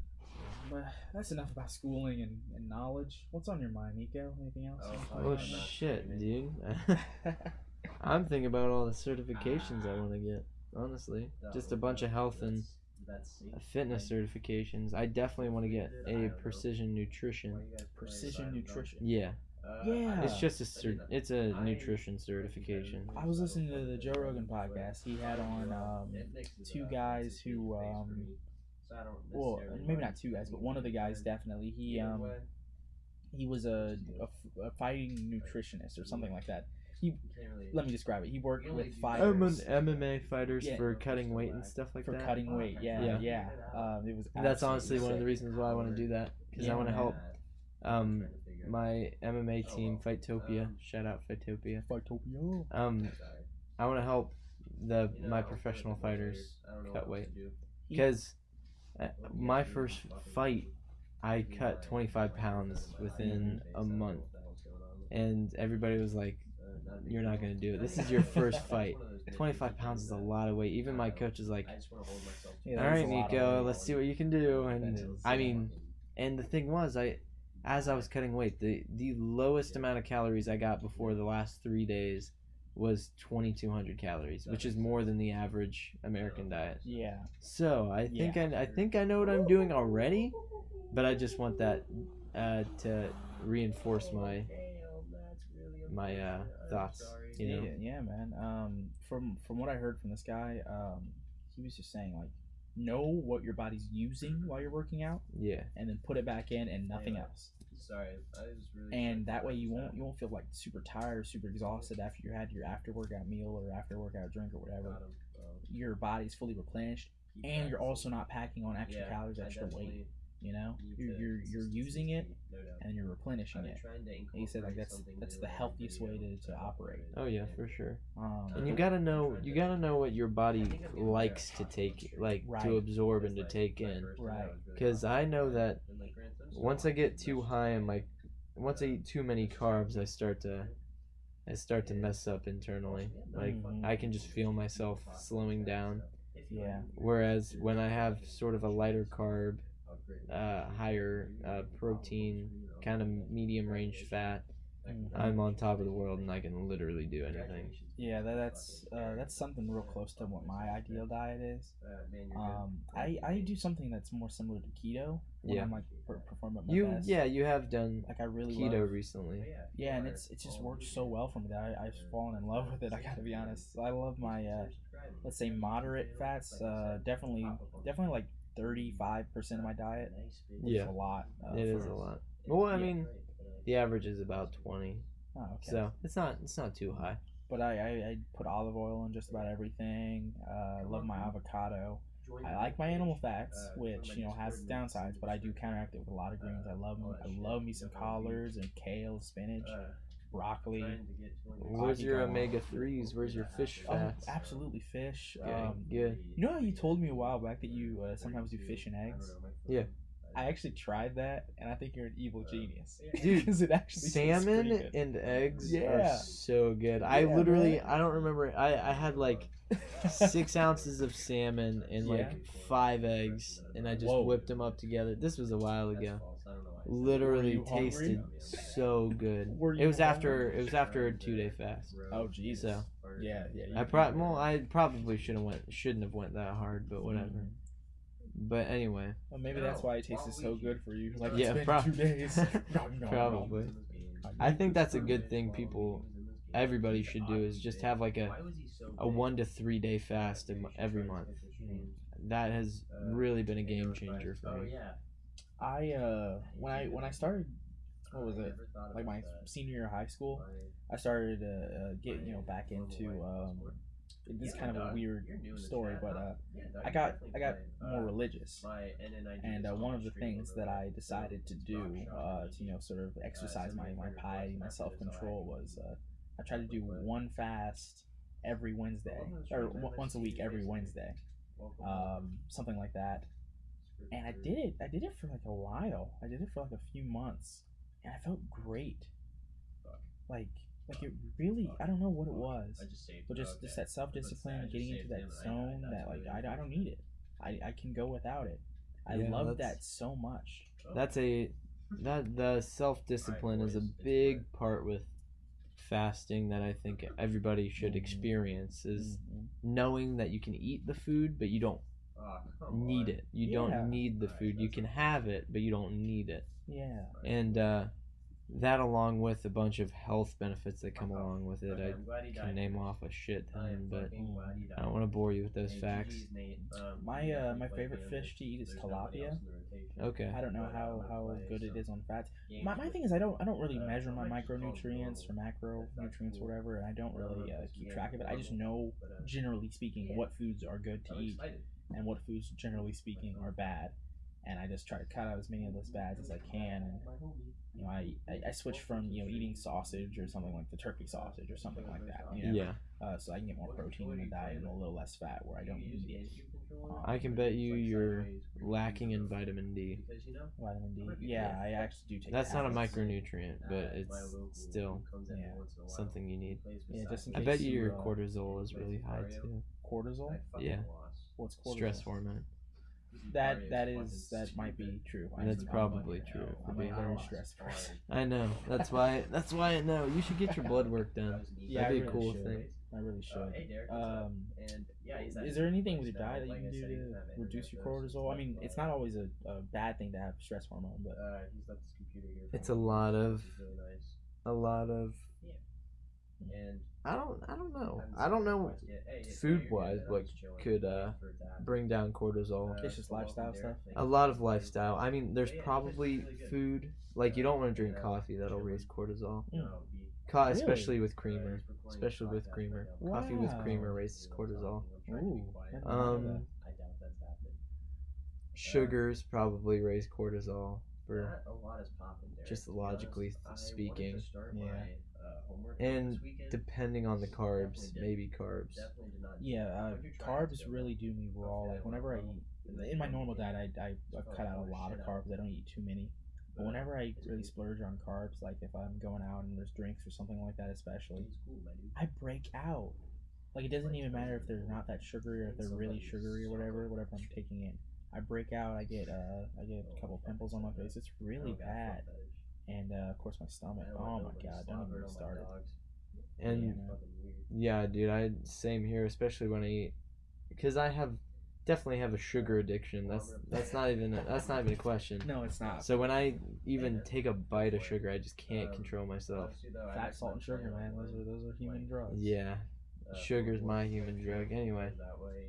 Speaker 3: But that's enough about schooling and, and knowledge. What's on your mind, Nico? Anything else?
Speaker 4: Oh,
Speaker 1: Oh shit,
Speaker 4: streaming.
Speaker 1: dude. I'm thinking about all the certifications I want to get. Honestly, just a bunch of health and
Speaker 4: that's, that's
Speaker 1: uh, fitness certifications. I definitely want to get a precision nutrition.
Speaker 3: Precision nutrition.
Speaker 1: Yeah,
Speaker 4: Uh,
Speaker 3: Yeah.
Speaker 1: it's just a cert.
Speaker 4: didn't-
Speaker 1: It's a
Speaker 4: I-
Speaker 1: nutrition certification.
Speaker 3: I was listening to the Joe Rogan podcast. He had on um, two guys who, um, well, maybe not two guys, but one of the guys definitely. He um, he was a a fighting nutritionist or something like that. He, Let me describe it. He worked with
Speaker 1: I'm an
Speaker 3: fighters
Speaker 1: MMA fighters
Speaker 3: Yeah.
Speaker 1: for cutting weight and stuff like
Speaker 3: for
Speaker 1: that.
Speaker 3: cutting weight. Yeah,
Speaker 1: Yeah.
Speaker 3: yeah. Um, it was.
Speaker 1: That's honestly
Speaker 3: absolutely
Speaker 1: one of the reasons why I want to do that because I want to help um my MMA
Speaker 4: Oh,
Speaker 1: team,
Speaker 4: well.
Speaker 1: Fightopia.
Speaker 4: Um,
Speaker 1: Shout out Fightopia.
Speaker 3: Fightopia.
Speaker 1: Um, I want to help the my professional fighters cut weight because uh, my first fight I cut 25 pounds within a month, and everybody was like, "You're not gonna do it. This is your first fight. 25 pounds is a lot of weight." Even my coach is like,
Speaker 4: I just want to hold myself.
Speaker 3: Yeah,
Speaker 1: "All
Speaker 3: that is
Speaker 1: right,
Speaker 3: a lot of
Speaker 1: Nico, let's see what you can do." And I mean, and the thing was, I as I was cutting weight, the the lowest amount of calories I got before the last three days was 2,200 calories, which is more than the average American diet.
Speaker 3: Yeah.
Speaker 1: So I think
Speaker 3: Yeah.
Speaker 1: I, I think I know what I'm doing already, but I just want that uh, to reinforce my my uh, thoughts. You know,
Speaker 3: Yeah, yeah, man. Um, from from what I heard from this guy, um, he was just saying like, know what your body's using while you're working out,
Speaker 1: yeah,
Speaker 3: and then put it back in and nothing
Speaker 4: Yeah.
Speaker 3: else.
Speaker 4: Sorry, I was really.
Speaker 3: And that way you won't you won't feel like super tired, super exhausted after you had your after workout meal or after workout drink or whatever.
Speaker 4: Got 'em. Um,
Speaker 3: Your body's fully replenished,
Speaker 4: keep
Speaker 3: and you're also not packing on extra
Speaker 4: Yeah,
Speaker 3: calories, extra weight.
Speaker 4: Definitely-
Speaker 2: You know, you're you're, you're using it and you're replenishing it.
Speaker 4: trying
Speaker 2: And he said like that's that's the healthiest way to, to operate.
Speaker 1: Oh yeah, for sure.
Speaker 2: Um,
Speaker 1: And you gotta know you gotta know what your body likes to take, like
Speaker 2: Right.
Speaker 1: to absorb and to take in.
Speaker 2: Right.
Speaker 1: Because I know that once I get too high in my, once I eat too many carbs, I start to, I start to mess up internally. Like. I can just feel myself slowing down.
Speaker 2: yeah,
Speaker 1: Whereas when I have sort of a lighter carb, uh, higher uh, protein, kind of medium range fat,
Speaker 2: Mhm.
Speaker 1: I'm on top of the world and I can literally do anything.
Speaker 2: yeah, that, that's uh, that's something real close to what my ideal diet is. Um, I I do something that's more similar to keto when
Speaker 1: Yeah.
Speaker 2: I'm like per- performing at my
Speaker 1: You
Speaker 2: best.
Speaker 1: yeah you have done
Speaker 2: like I really
Speaker 1: keto
Speaker 2: love
Speaker 1: recently.
Speaker 2: Yeah, and it's it just worked so well for me that I, I've fallen in love with it. I gotta be honest. I love my uh, let's say moderate fats. Uh, definitely definitely like thirty five percent of my diet. Which
Speaker 1: Yeah.
Speaker 2: is a lot. Uh,
Speaker 1: It is
Speaker 2: for-
Speaker 1: a lot. Well, I
Speaker 2: yeah.
Speaker 1: mean, the average is about twenty,
Speaker 2: Oh, okay.
Speaker 1: so it's not it's not too high.
Speaker 2: But I, I, I put olive oil in just about everything. Uh, I love my avocado. I like my animal fats, which you know has its downsides, but I do counteract it with a lot of greens. I love them. I love me some collards and kale, spinach, broccoli.
Speaker 1: Where's your omega threes? Where's your fish
Speaker 2: Oh,
Speaker 1: fats?
Speaker 2: absolutely fish.
Speaker 1: Okay,
Speaker 2: Um,
Speaker 1: good.
Speaker 2: You know how you told me a while back that you uh, sometimes do fish and eggs?
Speaker 1: Yeah.
Speaker 2: I actually tried that, and I think you're an evil genius.
Speaker 1: Dude,
Speaker 2: because it actually
Speaker 1: Salmon and eggs
Speaker 2: Yeah.
Speaker 1: are so good. I
Speaker 2: Yeah,
Speaker 1: literally
Speaker 2: right?
Speaker 1: I don't remember. I I had like six ounces of salmon and like five eggs, and I just
Speaker 2: Whoa.
Speaker 1: whipped them up together. This was a while ago.
Speaker 2: Were
Speaker 1: Literally
Speaker 2: you hungry?
Speaker 1: tasted so good. It was after it was after a two day fast.
Speaker 2: Oh Jesus.
Speaker 1: So
Speaker 2: Yeah, yeah.
Speaker 1: I
Speaker 2: you-
Speaker 1: pro- well, I probably should have went shouldn't have went that hard, but whatever.
Speaker 2: Mhm.
Speaker 1: But anyway,
Speaker 2: Well, maybe that's why it tasted so good for you. Like
Speaker 1: Yeah,
Speaker 2: it's been
Speaker 1: prob-
Speaker 2: two days. Nom, nom,
Speaker 1: probably.
Speaker 2: nom.
Speaker 1: I think that's a good thing. People, everybody should do is just have like a a one to three day fast every month. That has really been a game changer for me.
Speaker 2: I uh when I when I started what was it? Like my senior year of high school I started to uh, get you know back into um this is kind of a weird story but uh I got I got more religious. And uh, one of the things that I decided to do uh, to you know sort of exercise my, my piety my self control was uh, I tried to do one fast every Wednesday or once a week every Wednesday um, something like that and I did it I did it for like a while I did it for like a few months and I felt great like like it really I don't know what it was but just just that self discipline, getting into that zone that like I, I don't need it. I, I can go without it. I
Speaker 1: Yeah,
Speaker 2: love that so much.
Speaker 1: That's a that the self discipline is a big part with fasting that I think everybody should
Speaker 2: Mhm.
Speaker 1: experience is
Speaker 2: Mhm.
Speaker 1: knowing that you can eat the food but you don't need it. You
Speaker 2: Yeah.
Speaker 1: don't need the food. You can have it but you don't need it.
Speaker 2: Yeah.
Speaker 1: And uh that along with a bunch of health benefits that come along with it. I can name off a shit ton, but I don't want to bore you with those facts.
Speaker 2: My uh my favorite fish to eat is tilapia.
Speaker 1: Okay.
Speaker 2: I don't know how, how good it is on fats. My, my thing is I don't I don't really measure my micronutrients or macronutrients or whatever, and I don't really uh, keep track of it. I just know generally speaking what foods are good to eat and what foods generally speaking are bad and i just try to cut out as many of those bads as i can and you know i i, I switch from you know eating sausage or something like the turkey sausage or something like that you know
Speaker 1: Yeah.
Speaker 2: uh, so i can get more protein in the diet and a little less fat where i don't use it Um,
Speaker 1: I can bet you you're lacking in vitamin D.
Speaker 2: vitamin d yeah i actually do take
Speaker 1: That's not a micronutrient, but it's still
Speaker 2: Yeah.
Speaker 1: something you need.
Speaker 2: yeah just in
Speaker 1: I bet you your
Speaker 2: uh,
Speaker 1: cortisol is really high too.
Speaker 2: cortisol
Speaker 1: Yeah.
Speaker 2: What's cortisol
Speaker 1: Stress hormone.
Speaker 2: that that is that might be true I
Speaker 1: That's
Speaker 2: am- I'm
Speaker 1: probably
Speaker 2: a-
Speaker 1: true, for
Speaker 2: i'm
Speaker 1: being
Speaker 2: a very
Speaker 1: honest.
Speaker 2: stressed person
Speaker 1: I know. That's why. That's why I know. You should get your blood work done.
Speaker 2: Yeah,
Speaker 1: That'd
Speaker 2: I
Speaker 1: be a
Speaker 2: really
Speaker 1: cool
Speaker 2: should.
Speaker 1: thing.
Speaker 2: I really should.
Speaker 4: Hey, Derek.
Speaker 2: Um,
Speaker 4: And yeah, he's
Speaker 2: is there anything with your diet that you can do to reduce your cortisol? I mean, it's not always a, a bad thing to have stress hormone, but
Speaker 4: Uh, he's left his computer here.
Speaker 1: It's a lot of
Speaker 4: really nice.
Speaker 1: a lot of.
Speaker 4: And
Speaker 1: I don't. I don't know. I don't know
Speaker 4: much. Hey,
Speaker 1: food
Speaker 4: you're good,
Speaker 1: wise
Speaker 4: man.
Speaker 1: What could uh bring down cortisol.
Speaker 4: Uh,
Speaker 2: It's just lifestyle stuff?
Speaker 1: A lot of lifestyle. I mean, there's
Speaker 4: Yeah, yeah,
Speaker 1: probably
Speaker 4: really
Speaker 1: food like you don't want to drink
Speaker 4: Yeah.
Speaker 1: coffee. That'll raise cortisol.
Speaker 2: Mm.
Speaker 4: No,
Speaker 1: Co-
Speaker 2: Really?
Speaker 1: especially with
Speaker 4: uh,
Speaker 1: creamer.
Speaker 4: he's
Speaker 1: Especially with creamer.
Speaker 4: right now.
Speaker 1: Coffee with creamer raises cortisol.
Speaker 4: He'll try to be
Speaker 2: Ooh. I didn't know
Speaker 1: Um,
Speaker 2: that.
Speaker 4: I doubt that's.
Speaker 1: Sugars probably raise cortisol for
Speaker 2: a lot is popping
Speaker 1: just
Speaker 2: to be honest.
Speaker 1: logically
Speaker 2: I to
Speaker 1: speaking.
Speaker 2: start
Speaker 5: Yeah.
Speaker 2: My, uh, homework
Speaker 1: And
Speaker 2: this weekend.
Speaker 1: depending on the carbs,
Speaker 2: Definitely
Speaker 1: maybe
Speaker 2: didn't-
Speaker 1: carbs.
Speaker 2: Definitely did not.
Speaker 3: Yeah, uh,
Speaker 2: If you're trying
Speaker 3: carbs really do me raw. Like whenever I eat, in my normal diet, I, I I've cut out a lot of carbs. I don't eat too many. But whenever I really splurge on carbs, like if I'm going out and there's drinks or something like that, especially,
Speaker 2: It's cool, my dude.
Speaker 3: I break out. Like it doesn't even matter if they're not that sugary or if they're really sugary or whatever, whatever I'm taking in. I break out. I get uh, I get a couple pimples on my face. It's really bad, and uh, of course my stomach. Oh my god, don't even get me started.
Speaker 1: And
Speaker 3: Yeah.
Speaker 1: yeah, dude, I same here, especially when I eat, because I have definitely have a sugar addiction. That's that's not even a, that's not even a question.
Speaker 3: No, it's not.
Speaker 1: So when I even take a bite of sugar, I just can't control myself.
Speaker 3: Fat, salt, and sugar, man. Those are those are human drugs.
Speaker 1: Yeah, sugar's my human drug anyway.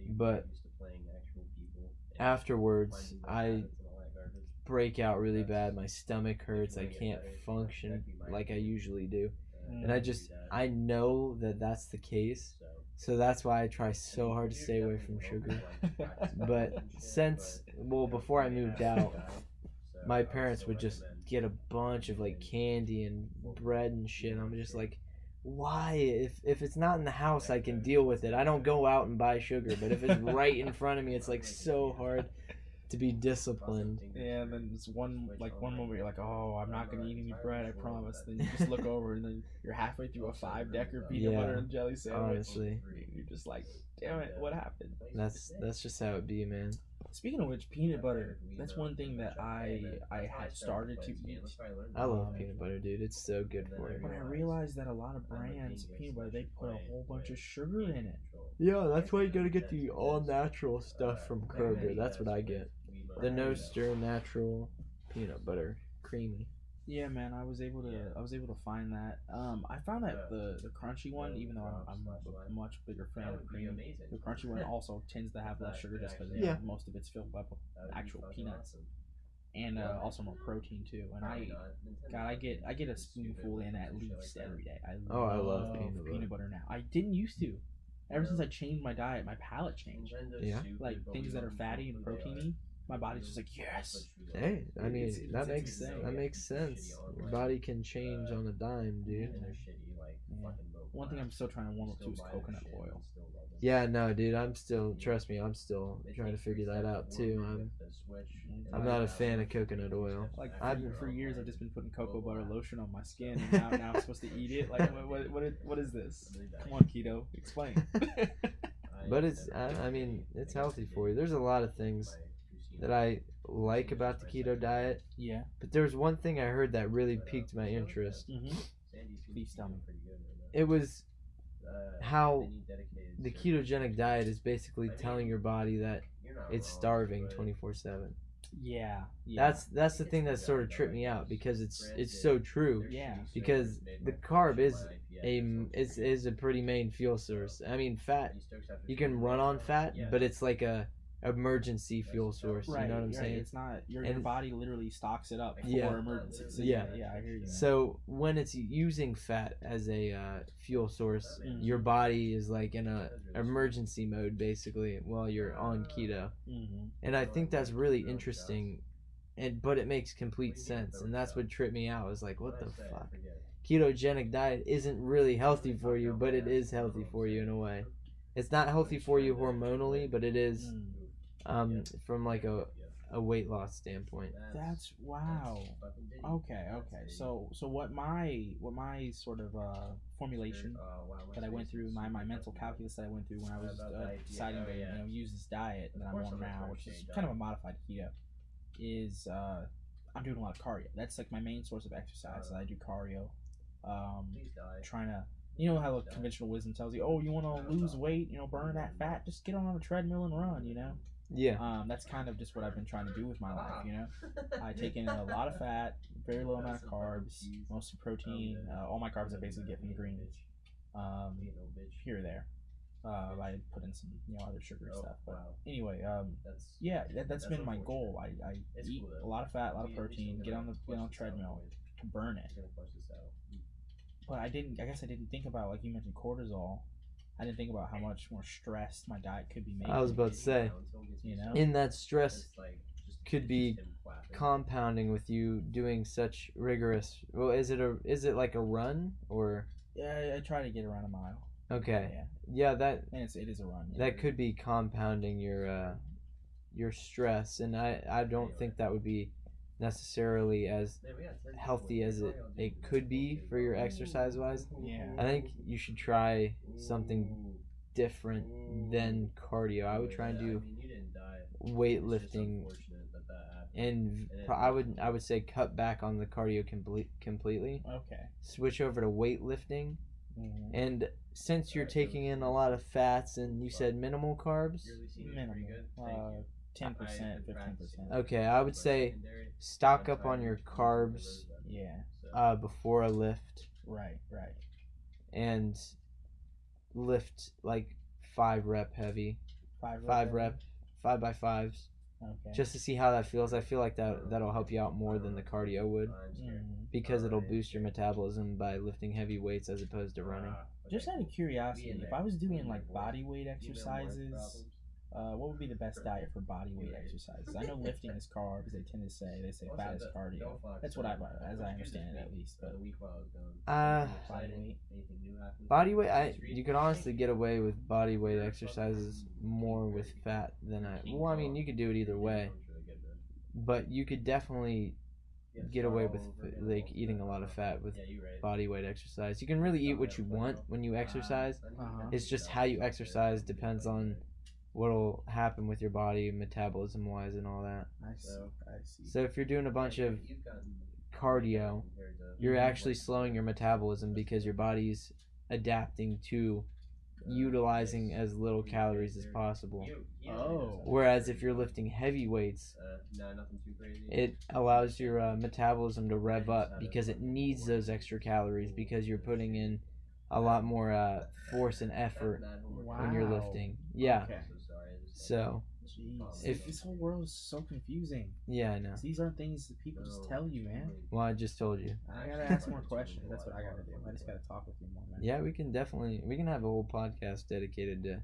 Speaker 1: But afterwards, I break out really bad. My stomach hurts. I can't function like I usually do. And I just I know that that's the case. So that's why I try so hard to stay away from sugar. But since well before I moved out, my parents would just get a bunch of like candy and bread and shit. I'm just like, why? If if it's not in the house, I can deal with it. I don't go out and buy sugar, but if it's right in front of me, it's like so hard to be disciplined.
Speaker 3: Yeah, and then it's one like one moment you're like, oh, I'm not gonna eat any bread, I promise. Then you just look over and then you're halfway through a five decker peanut
Speaker 1: Yeah,
Speaker 3: butter and jelly sandwich.
Speaker 1: Honestly,
Speaker 3: You're just like, damn it, what happened?
Speaker 1: that's that's just how it be, man.
Speaker 3: Speaking of which, peanut butter. That's one thing that I I had started to eat.
Speaker 1: I love
Speaker 3: Um,
Speaker 1: peanut butter, dude. It's so good for you.
Speaker 3: But I realized that a lot of brands of peanut butter they put a whole bunch of sugar in it.
Speaker 1: Yeah, that's why you gotta get the all natural stuff from Kroger. That's what I get. The no stir natural peanut butter, creamy.
Speaker 3: Yeah, man, I was able to I was able to find that. Um, I found that the the crunchy one, even though I'm, I'm a much bigger fan of cream, the crunchy one also tends to have less sugar just because
Speaker 1: Yeah.
Speaker 3: most of it's filled up with actual peanuts and uh, also more protein too. And I, God, I get I get a spoonful in at least every day. I
Speaker 1: Oh, I love peanut butter.
Speaker 3: now. I didn't used to. Ever since I changed my diet, my palate changed.
Speaker 1: Yeah.
Speaker 3: Like things that are fatty and proteiny, my body's just like yes.
Speaker 1: Hey, I mean
Speaker 3: It's-
Speaker 1: that
Speaker 3: it's
Speaker 1: makes
Speaker 3: insane.
Speaker 1: that makes sense. Your body can change on a dime, dude.
Speaker 3: One thing I'm still trying to warm up to is coconut oil.
Speaker 1: Yeah, no, dude. I'm still trust me. I'm still trying to figure that out too. I'm I'm not a fan of coconut oil.
Speaker 3: Like for,
Speaker 1: I've-
Speaker 3: for years, I've just been putting cocoa butter lotion on my skin, and now, now I'm supposed to eat it. Like, what, what, what, is, what is this? Come on, keto, explain.
Speaker 1: But it's I, I mean it's healthy for you. There's a lot of things that I like about the keto diet,
Speaker 3: yeah.
Speaker 1: but there's one thing I heard that really piqued my interest.
Speaker 3: Mm-hmm. Please tell me.
Speaker 1: It was how the ketogenic diet is basically telling your body that it's starving 24/7.
Speaker 3: Yeah. yeah.
Speaker 1: That's that's the thing that sort of tripped me out because it's it's so true.
Speaker 3: Yeah.
Speaker 1: Because the carb is a is is a pretty main fuel source. I mean, fat you can run on fat, but it's like a emergency fuel source.
Speaker 3: right.
Speaker 1: You know what I'm
Speaker 3: right.
Speaker 1: saying?
Speaker 3: It's not your, your body literally stocks it up for
Speaker 1: Yeah.
Speaker 3: emergencies. So
Speaker 1: Yeah.
Speaker 3: yeah. I hear you.
Speaker 1: So when it's using fat as a uh, fuel source,
Speaker 3: Mm.
Speaker 1: your body is like in a emergency mode basically while you're on keto,
Speaker 3: Mhm.
Speaker 1: and I think that's really interesting. And but it makes complete sense, and that's what tripped me out. I was like, what the fuck? Ketogenic diet isn't really healthy for you, but it is healthy for you in a way. It's not healthy for you hormonally, but it is
Speaker 3: Mm.
Speaker 1: Um, from like a, a weight loss standpoint.
Speaker 3: That's wow. Okay, okay. So so what my what my sort of uh, formulation that I went through, my, my mental calculus that I went through when I was uh, deciding to you know use this diet that I'm on now, which is kind of a modified keto, is uh, I'm doing a lot of cardio. That's like my main source of exercise. I do cardio. Um, trying to you know how the conventional wisdom tells you, oh, you want to lose weight, you know, burn that fat, just get on a treadmill and run, you know.
Speaker 1: Yeah.
Speaker 3: Um, that's kind of just what I've been trying to do with my life, you know. I take in a lot of fat, very low amount of carbs, mostly protein. Uh, all my carbs I basically get from greens, um, here or there. Uh, I put in some, you know, other sugary stuff. But anyway, um, yeah, that, that's been my goal. I, I eat a lot of fat, a lot of protein, get on the get on treadmill to burn it. But I didn't. I guess I didn't think about like you mentioned cortisol. I didn't think about how much more stressed my diet could be making.
Speaker 1: I was about to say,
Speaker 3: you know.
Speaker 1: in that stress, could be compounding with you doing such rigorous. Well, is it a is it like a run or
Speaker 3: Yeah, I, I try to get around a mile.
Speaker 1: okay?
Speaker 3: Yeah,
Speaker 1: Yeah, that
Speaker 3: and it's it is a run. yeah.
Speaker 1: that could be compounding your uh, your stress, and I I don't think that would be necessarily as healthy as it, it could be for your exercise wise.
Speaker 3: Yeah.
Speaker 1: I think you should try something different than cardio. I would try and do weightlifting and I would I would say cut back on the cardio complete, completely.
Speaker 3: Okay.
Speaker 1: Switch over to weightlifting,
Speaker 3: Mhm.
Speaker 1: and since you're taking in a lot of fats and you said minimal carbs,
Speaker 3: Minimal. Uh, ten percent, fifteen percent.
Speaker 1: okay, I would say stock up on your carbs
Speaker 3: Yeah.
Speaker 1: uh, before a lift
Speaker 3: Right. Right.
Speaker 1: and lift like five rep heavy,
Speaker 3: Five.
Speaker 1: five rep, five by fives,
Speaker 3: Okay.
Speaker 1: just to see how that feels. I feel like that that'll help you out more than the cardio would
Speaker 3: Mhm.
Speaker 1: because it'll boost your metabolism by lifting heavy weights as opposed to running.
Speaker 3: Just out of curiosity, if I was doing like body weight exercises, uh, what would be the best diet for body weight exercises? I know lifting is carbs. They tend to say they say fat is cardio. That's what I, as I understand it at least. But
Speaker 1: Uh,
Speaker 3: body weight.
Speaker 1: Body weight, I you could honestly get away with body weight exercises more with fat than I. Well, I mean, you could do it either way, but you could definitely get away with like eating a lot of fat with body weight exercise. You can really eat what you want when you exercise.
Speaker 3: Uh-huh.
Speaker 1: It's just how you exercise depends on what'll happen with your body, metabolism wise, and all that.
Speaker 3: I see. I see.
Speaker 1: So if you're doing a bunch of cardio, you're actually slowing your metabolism because your body's adapting to utilizing as little calories as possible.
Speaker 3: Oh.
Speaker 1: Whereas if you're lifting heavy weights, it allows your uh, metabolism to rev up because it needs those extra calories because you're putting in a lot more uh, force and effort when you're lifting. Yeah.
Speaker 3: Okay.
Speaker 1: So
Speaker 3: Jeez.
Speaker 1: If-
Speaker 3: this whole world is so confusing.
Speaker 1: yeah, I know.
Speaker 3: These aren't things that people just tell you, man.
Speaker 1: Well, I just told you.
Speaker 3: I gotta ask more questions. That's what I gotta do. I just gotta talk with you more, man.
Speaker 1: Yeah, we can definitely we can have a whole podcast dedicated to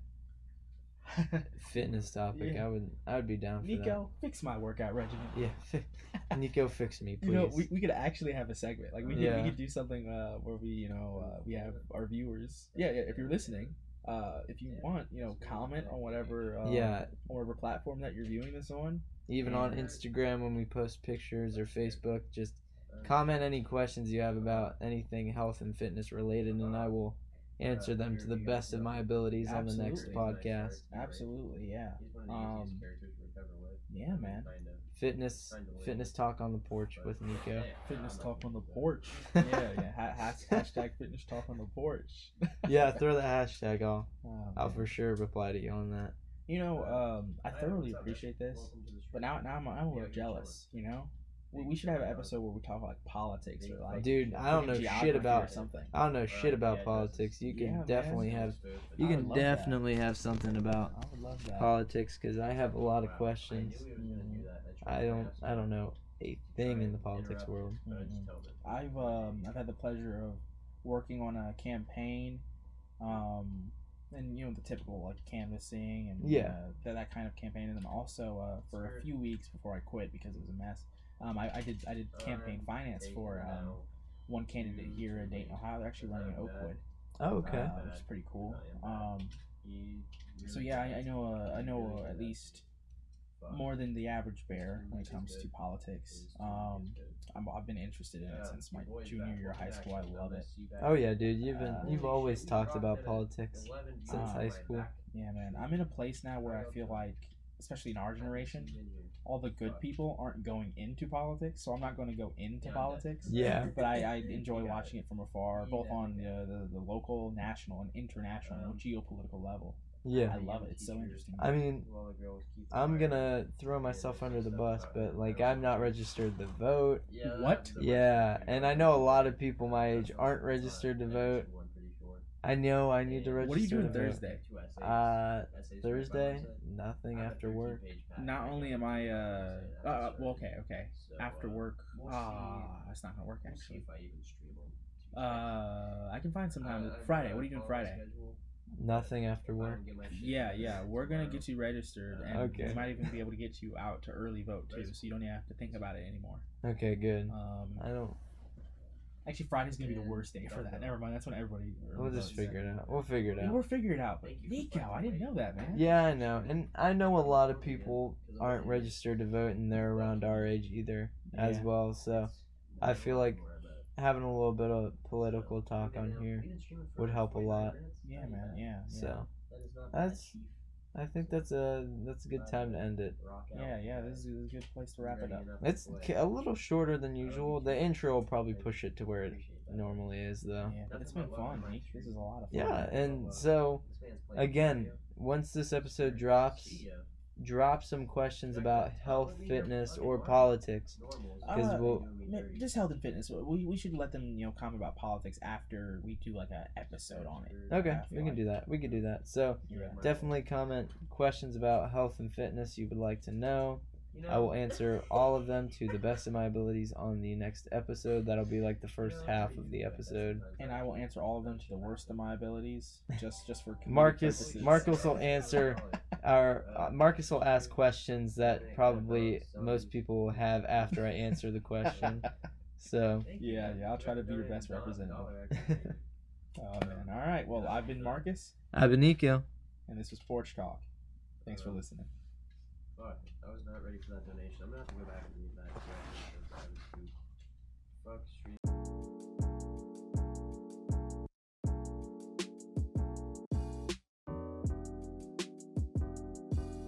Speaker 1: fitness topic.
Speaker 3: Yeah.
Speaker 1: I would I would be down for
Speaker 3: Nico, fix my workout regimen.
Speaker 1: Yeah, Nico, fix me, please.
Speaker 3: You know, we, we could actually have a segment. Like we could,
Speaker 1: Yeah.
Speaker 3: we could do something uh, where we, you know, uh, we have our viewers. Yeah, yeah. If you're listening, uh, if you want, you know, comment on whatever, uh,
Speaker 1: yeah,
Speaker 3: whatever platform that you're viewing this on.
Speaker 1: even on Instagram when we post pictures or Facebook, just comment any questions you have about anything health and fitness related, and I will answer them to the best of my abilities on the next podcast.
Speaker 3: Absolutely, yeah. Um, yeah, man.
Speaker 1: Fitness, fitness talk on the porch with Nico.
Speaker 3: Fitness talk on the porch. Yeah, yeah. Ha- hashtag fitness talk on the porch.
Speaker 1: Yeah, throw the hashtag. I'll
Speaker 3: Oh,
Speaker 1: I'll for sure reply to you on that.
Speaker 3: You know, um, I thoroughly appreciate this, but now, now I'm, I'm a little jealous. You know, we, we should have an episode where we talk like politics or like
Speaker 1: Dude, I don't know shit about
Speaker 3: something.
Speaker 1: I don't know shit about politics. You
Speaker 3: Yeah,
Speaker 1: can
Speaker 3: man.
Speaker 1: definitely have you can
Speaker 3: love that.
Speaker 1: definitely have something about
Speaker 3: I would love that.
Speaker 1: politics because I have a lot of questions.
Speaker 3: Mhm.
Speaker 1: I don't I don't know a thing in the politics world.
Speaker 3: Mhm. I've um I've had the pleasure of working on a campaign, um, and you know the typical like canvassing and
Speaker 1: Yeah.
Speaker 3: uh, that, that kind of campaign, and then also uh, for a few weeks before I quit because it was a mess. Um, I, I did I did campaign finance for um, one candidate here in Dayton, Ohio. They're actually running in Oakwood,
Speaker 1: Oh, okay.
Speaker 3: uh, which is pretty cool. Um, so yeah, I, I know uh, I know uh, at least more than the average bear when it comes to politics. Um, I'm, I've been interested in it since my junior year of high school. I love it.
Speaker 1: Oh yeah, dude. You've been
Speaker 3: Uh,
Speaker 1: you've always talked about politics since high school.
Speaker 3: Yeah, man. I'm in a place now where I feel like, especially in our generation, all the good people aren't going into politics. So I'm not going to go into politics.
Speaker 1: Yeah.
Speaker 3: But I, I enjoy watching it from afar, both on the, the, the local, national, and international geopolitical level.
Speaker 1: Yeah.
Speaker 3: I love it. It's so interesting.
Speaker 1: I mean, I'm gonna throw myself under the bus, but like I'm not registered to vote.
Speaker 3: What?
Speaker 1: Yeah, and I know a lot of people my age aren't registered to vote. I know I need to register.
Speaker 3: What are you doing
Speaker 1: to vote.
Speaker 3: Thursday?
Speaker 1: Uh, Thursday, nothing after work.
Speaker 3: Not only am I, uh, uh well, okay, okay. After work, ah, that's not gonna work actually. Uh, I can find some time. Friday. What are you doing Friday?
Speaker 1: Nothing after work.
Speaker 4: don't get my shit
Speaker 3: Yeah, yeah, we're gonna get you registered, and
Speaker 1: Okay.
Speaker 3: we might even be able to get you out to early vote too, so you don't even have to think about it anymore.
Speaker 1: Okay, good.
Speaker 3: Um,
Speaker 1: I don't.
Speaker 3: Actually, Friday's gonna be the worst day for that. Never mind, that's when everybody.
Speaker 1: We'll just
Speaker 3: votes.
Speaker 1: figure it out. We'll figure it out.
Speaker 3: we'll figure it out. But Nico, I didn't know that, man.
Speaker 1: Yeah, I know, and I know a lot of people aren't registered to vote, and they're around our age either, as
Speaker 3: Yeah.
Speaker 1: well. So I feel like having a little bit of political talk on here would help a lot.
Speaker 3: Yeah, man. Yeah. yeah.
Speaker 1: So that's, I think that's a that's a good time to end it.
Speaker 3: Yeah, yeah. This is a good place to wrap it up.
Speaker 1: It's a little shorter than usual. The intro will probably push it to where it normally is, though.
Speaker 3: Yeah, it's been fun, Nick. This is a lot of fun.
Speaker 1: Yeah, and so again, once this episode drops, drop some questions about health, fitness, or politics. Because
Speaker 3: Uh,
Speaker 1: we'll
Speaker 3: Just health and fitness. We, we should let them you know comment about politics after we do like a episode on it.
Speaker 1: okay, we can
Speaker 3: like.
Speaker 1: do that. We can do that. So
Speaker 3: Yeah.
Speaker 1: definitely comment questions about health and fitness you would like to know. I will answer all of them to the best of my abilities on the next episode. That'll be like the first half of the episode.
Speaker 3: And I will answer all of them to the worst of my abilities, just just for
Speaker 1: Marcus
Speaker 3: purposes.
Speaker 1: Marcus will answer our uh, Marcus will ask questions that probably most people will have after I answer the question. So
Speaker 3: Yeah, yeah. I'll try to be your best representative. Oh man. All right. Well, I've been Marcus,
Speaker 1: I've been Nico.
Speaker 3: and this was Porch Talk. Thanks for listening.
Speaker 4: Fuck, I was not ready for that donation. I'm gonna have to go back and read that. Fuck stream.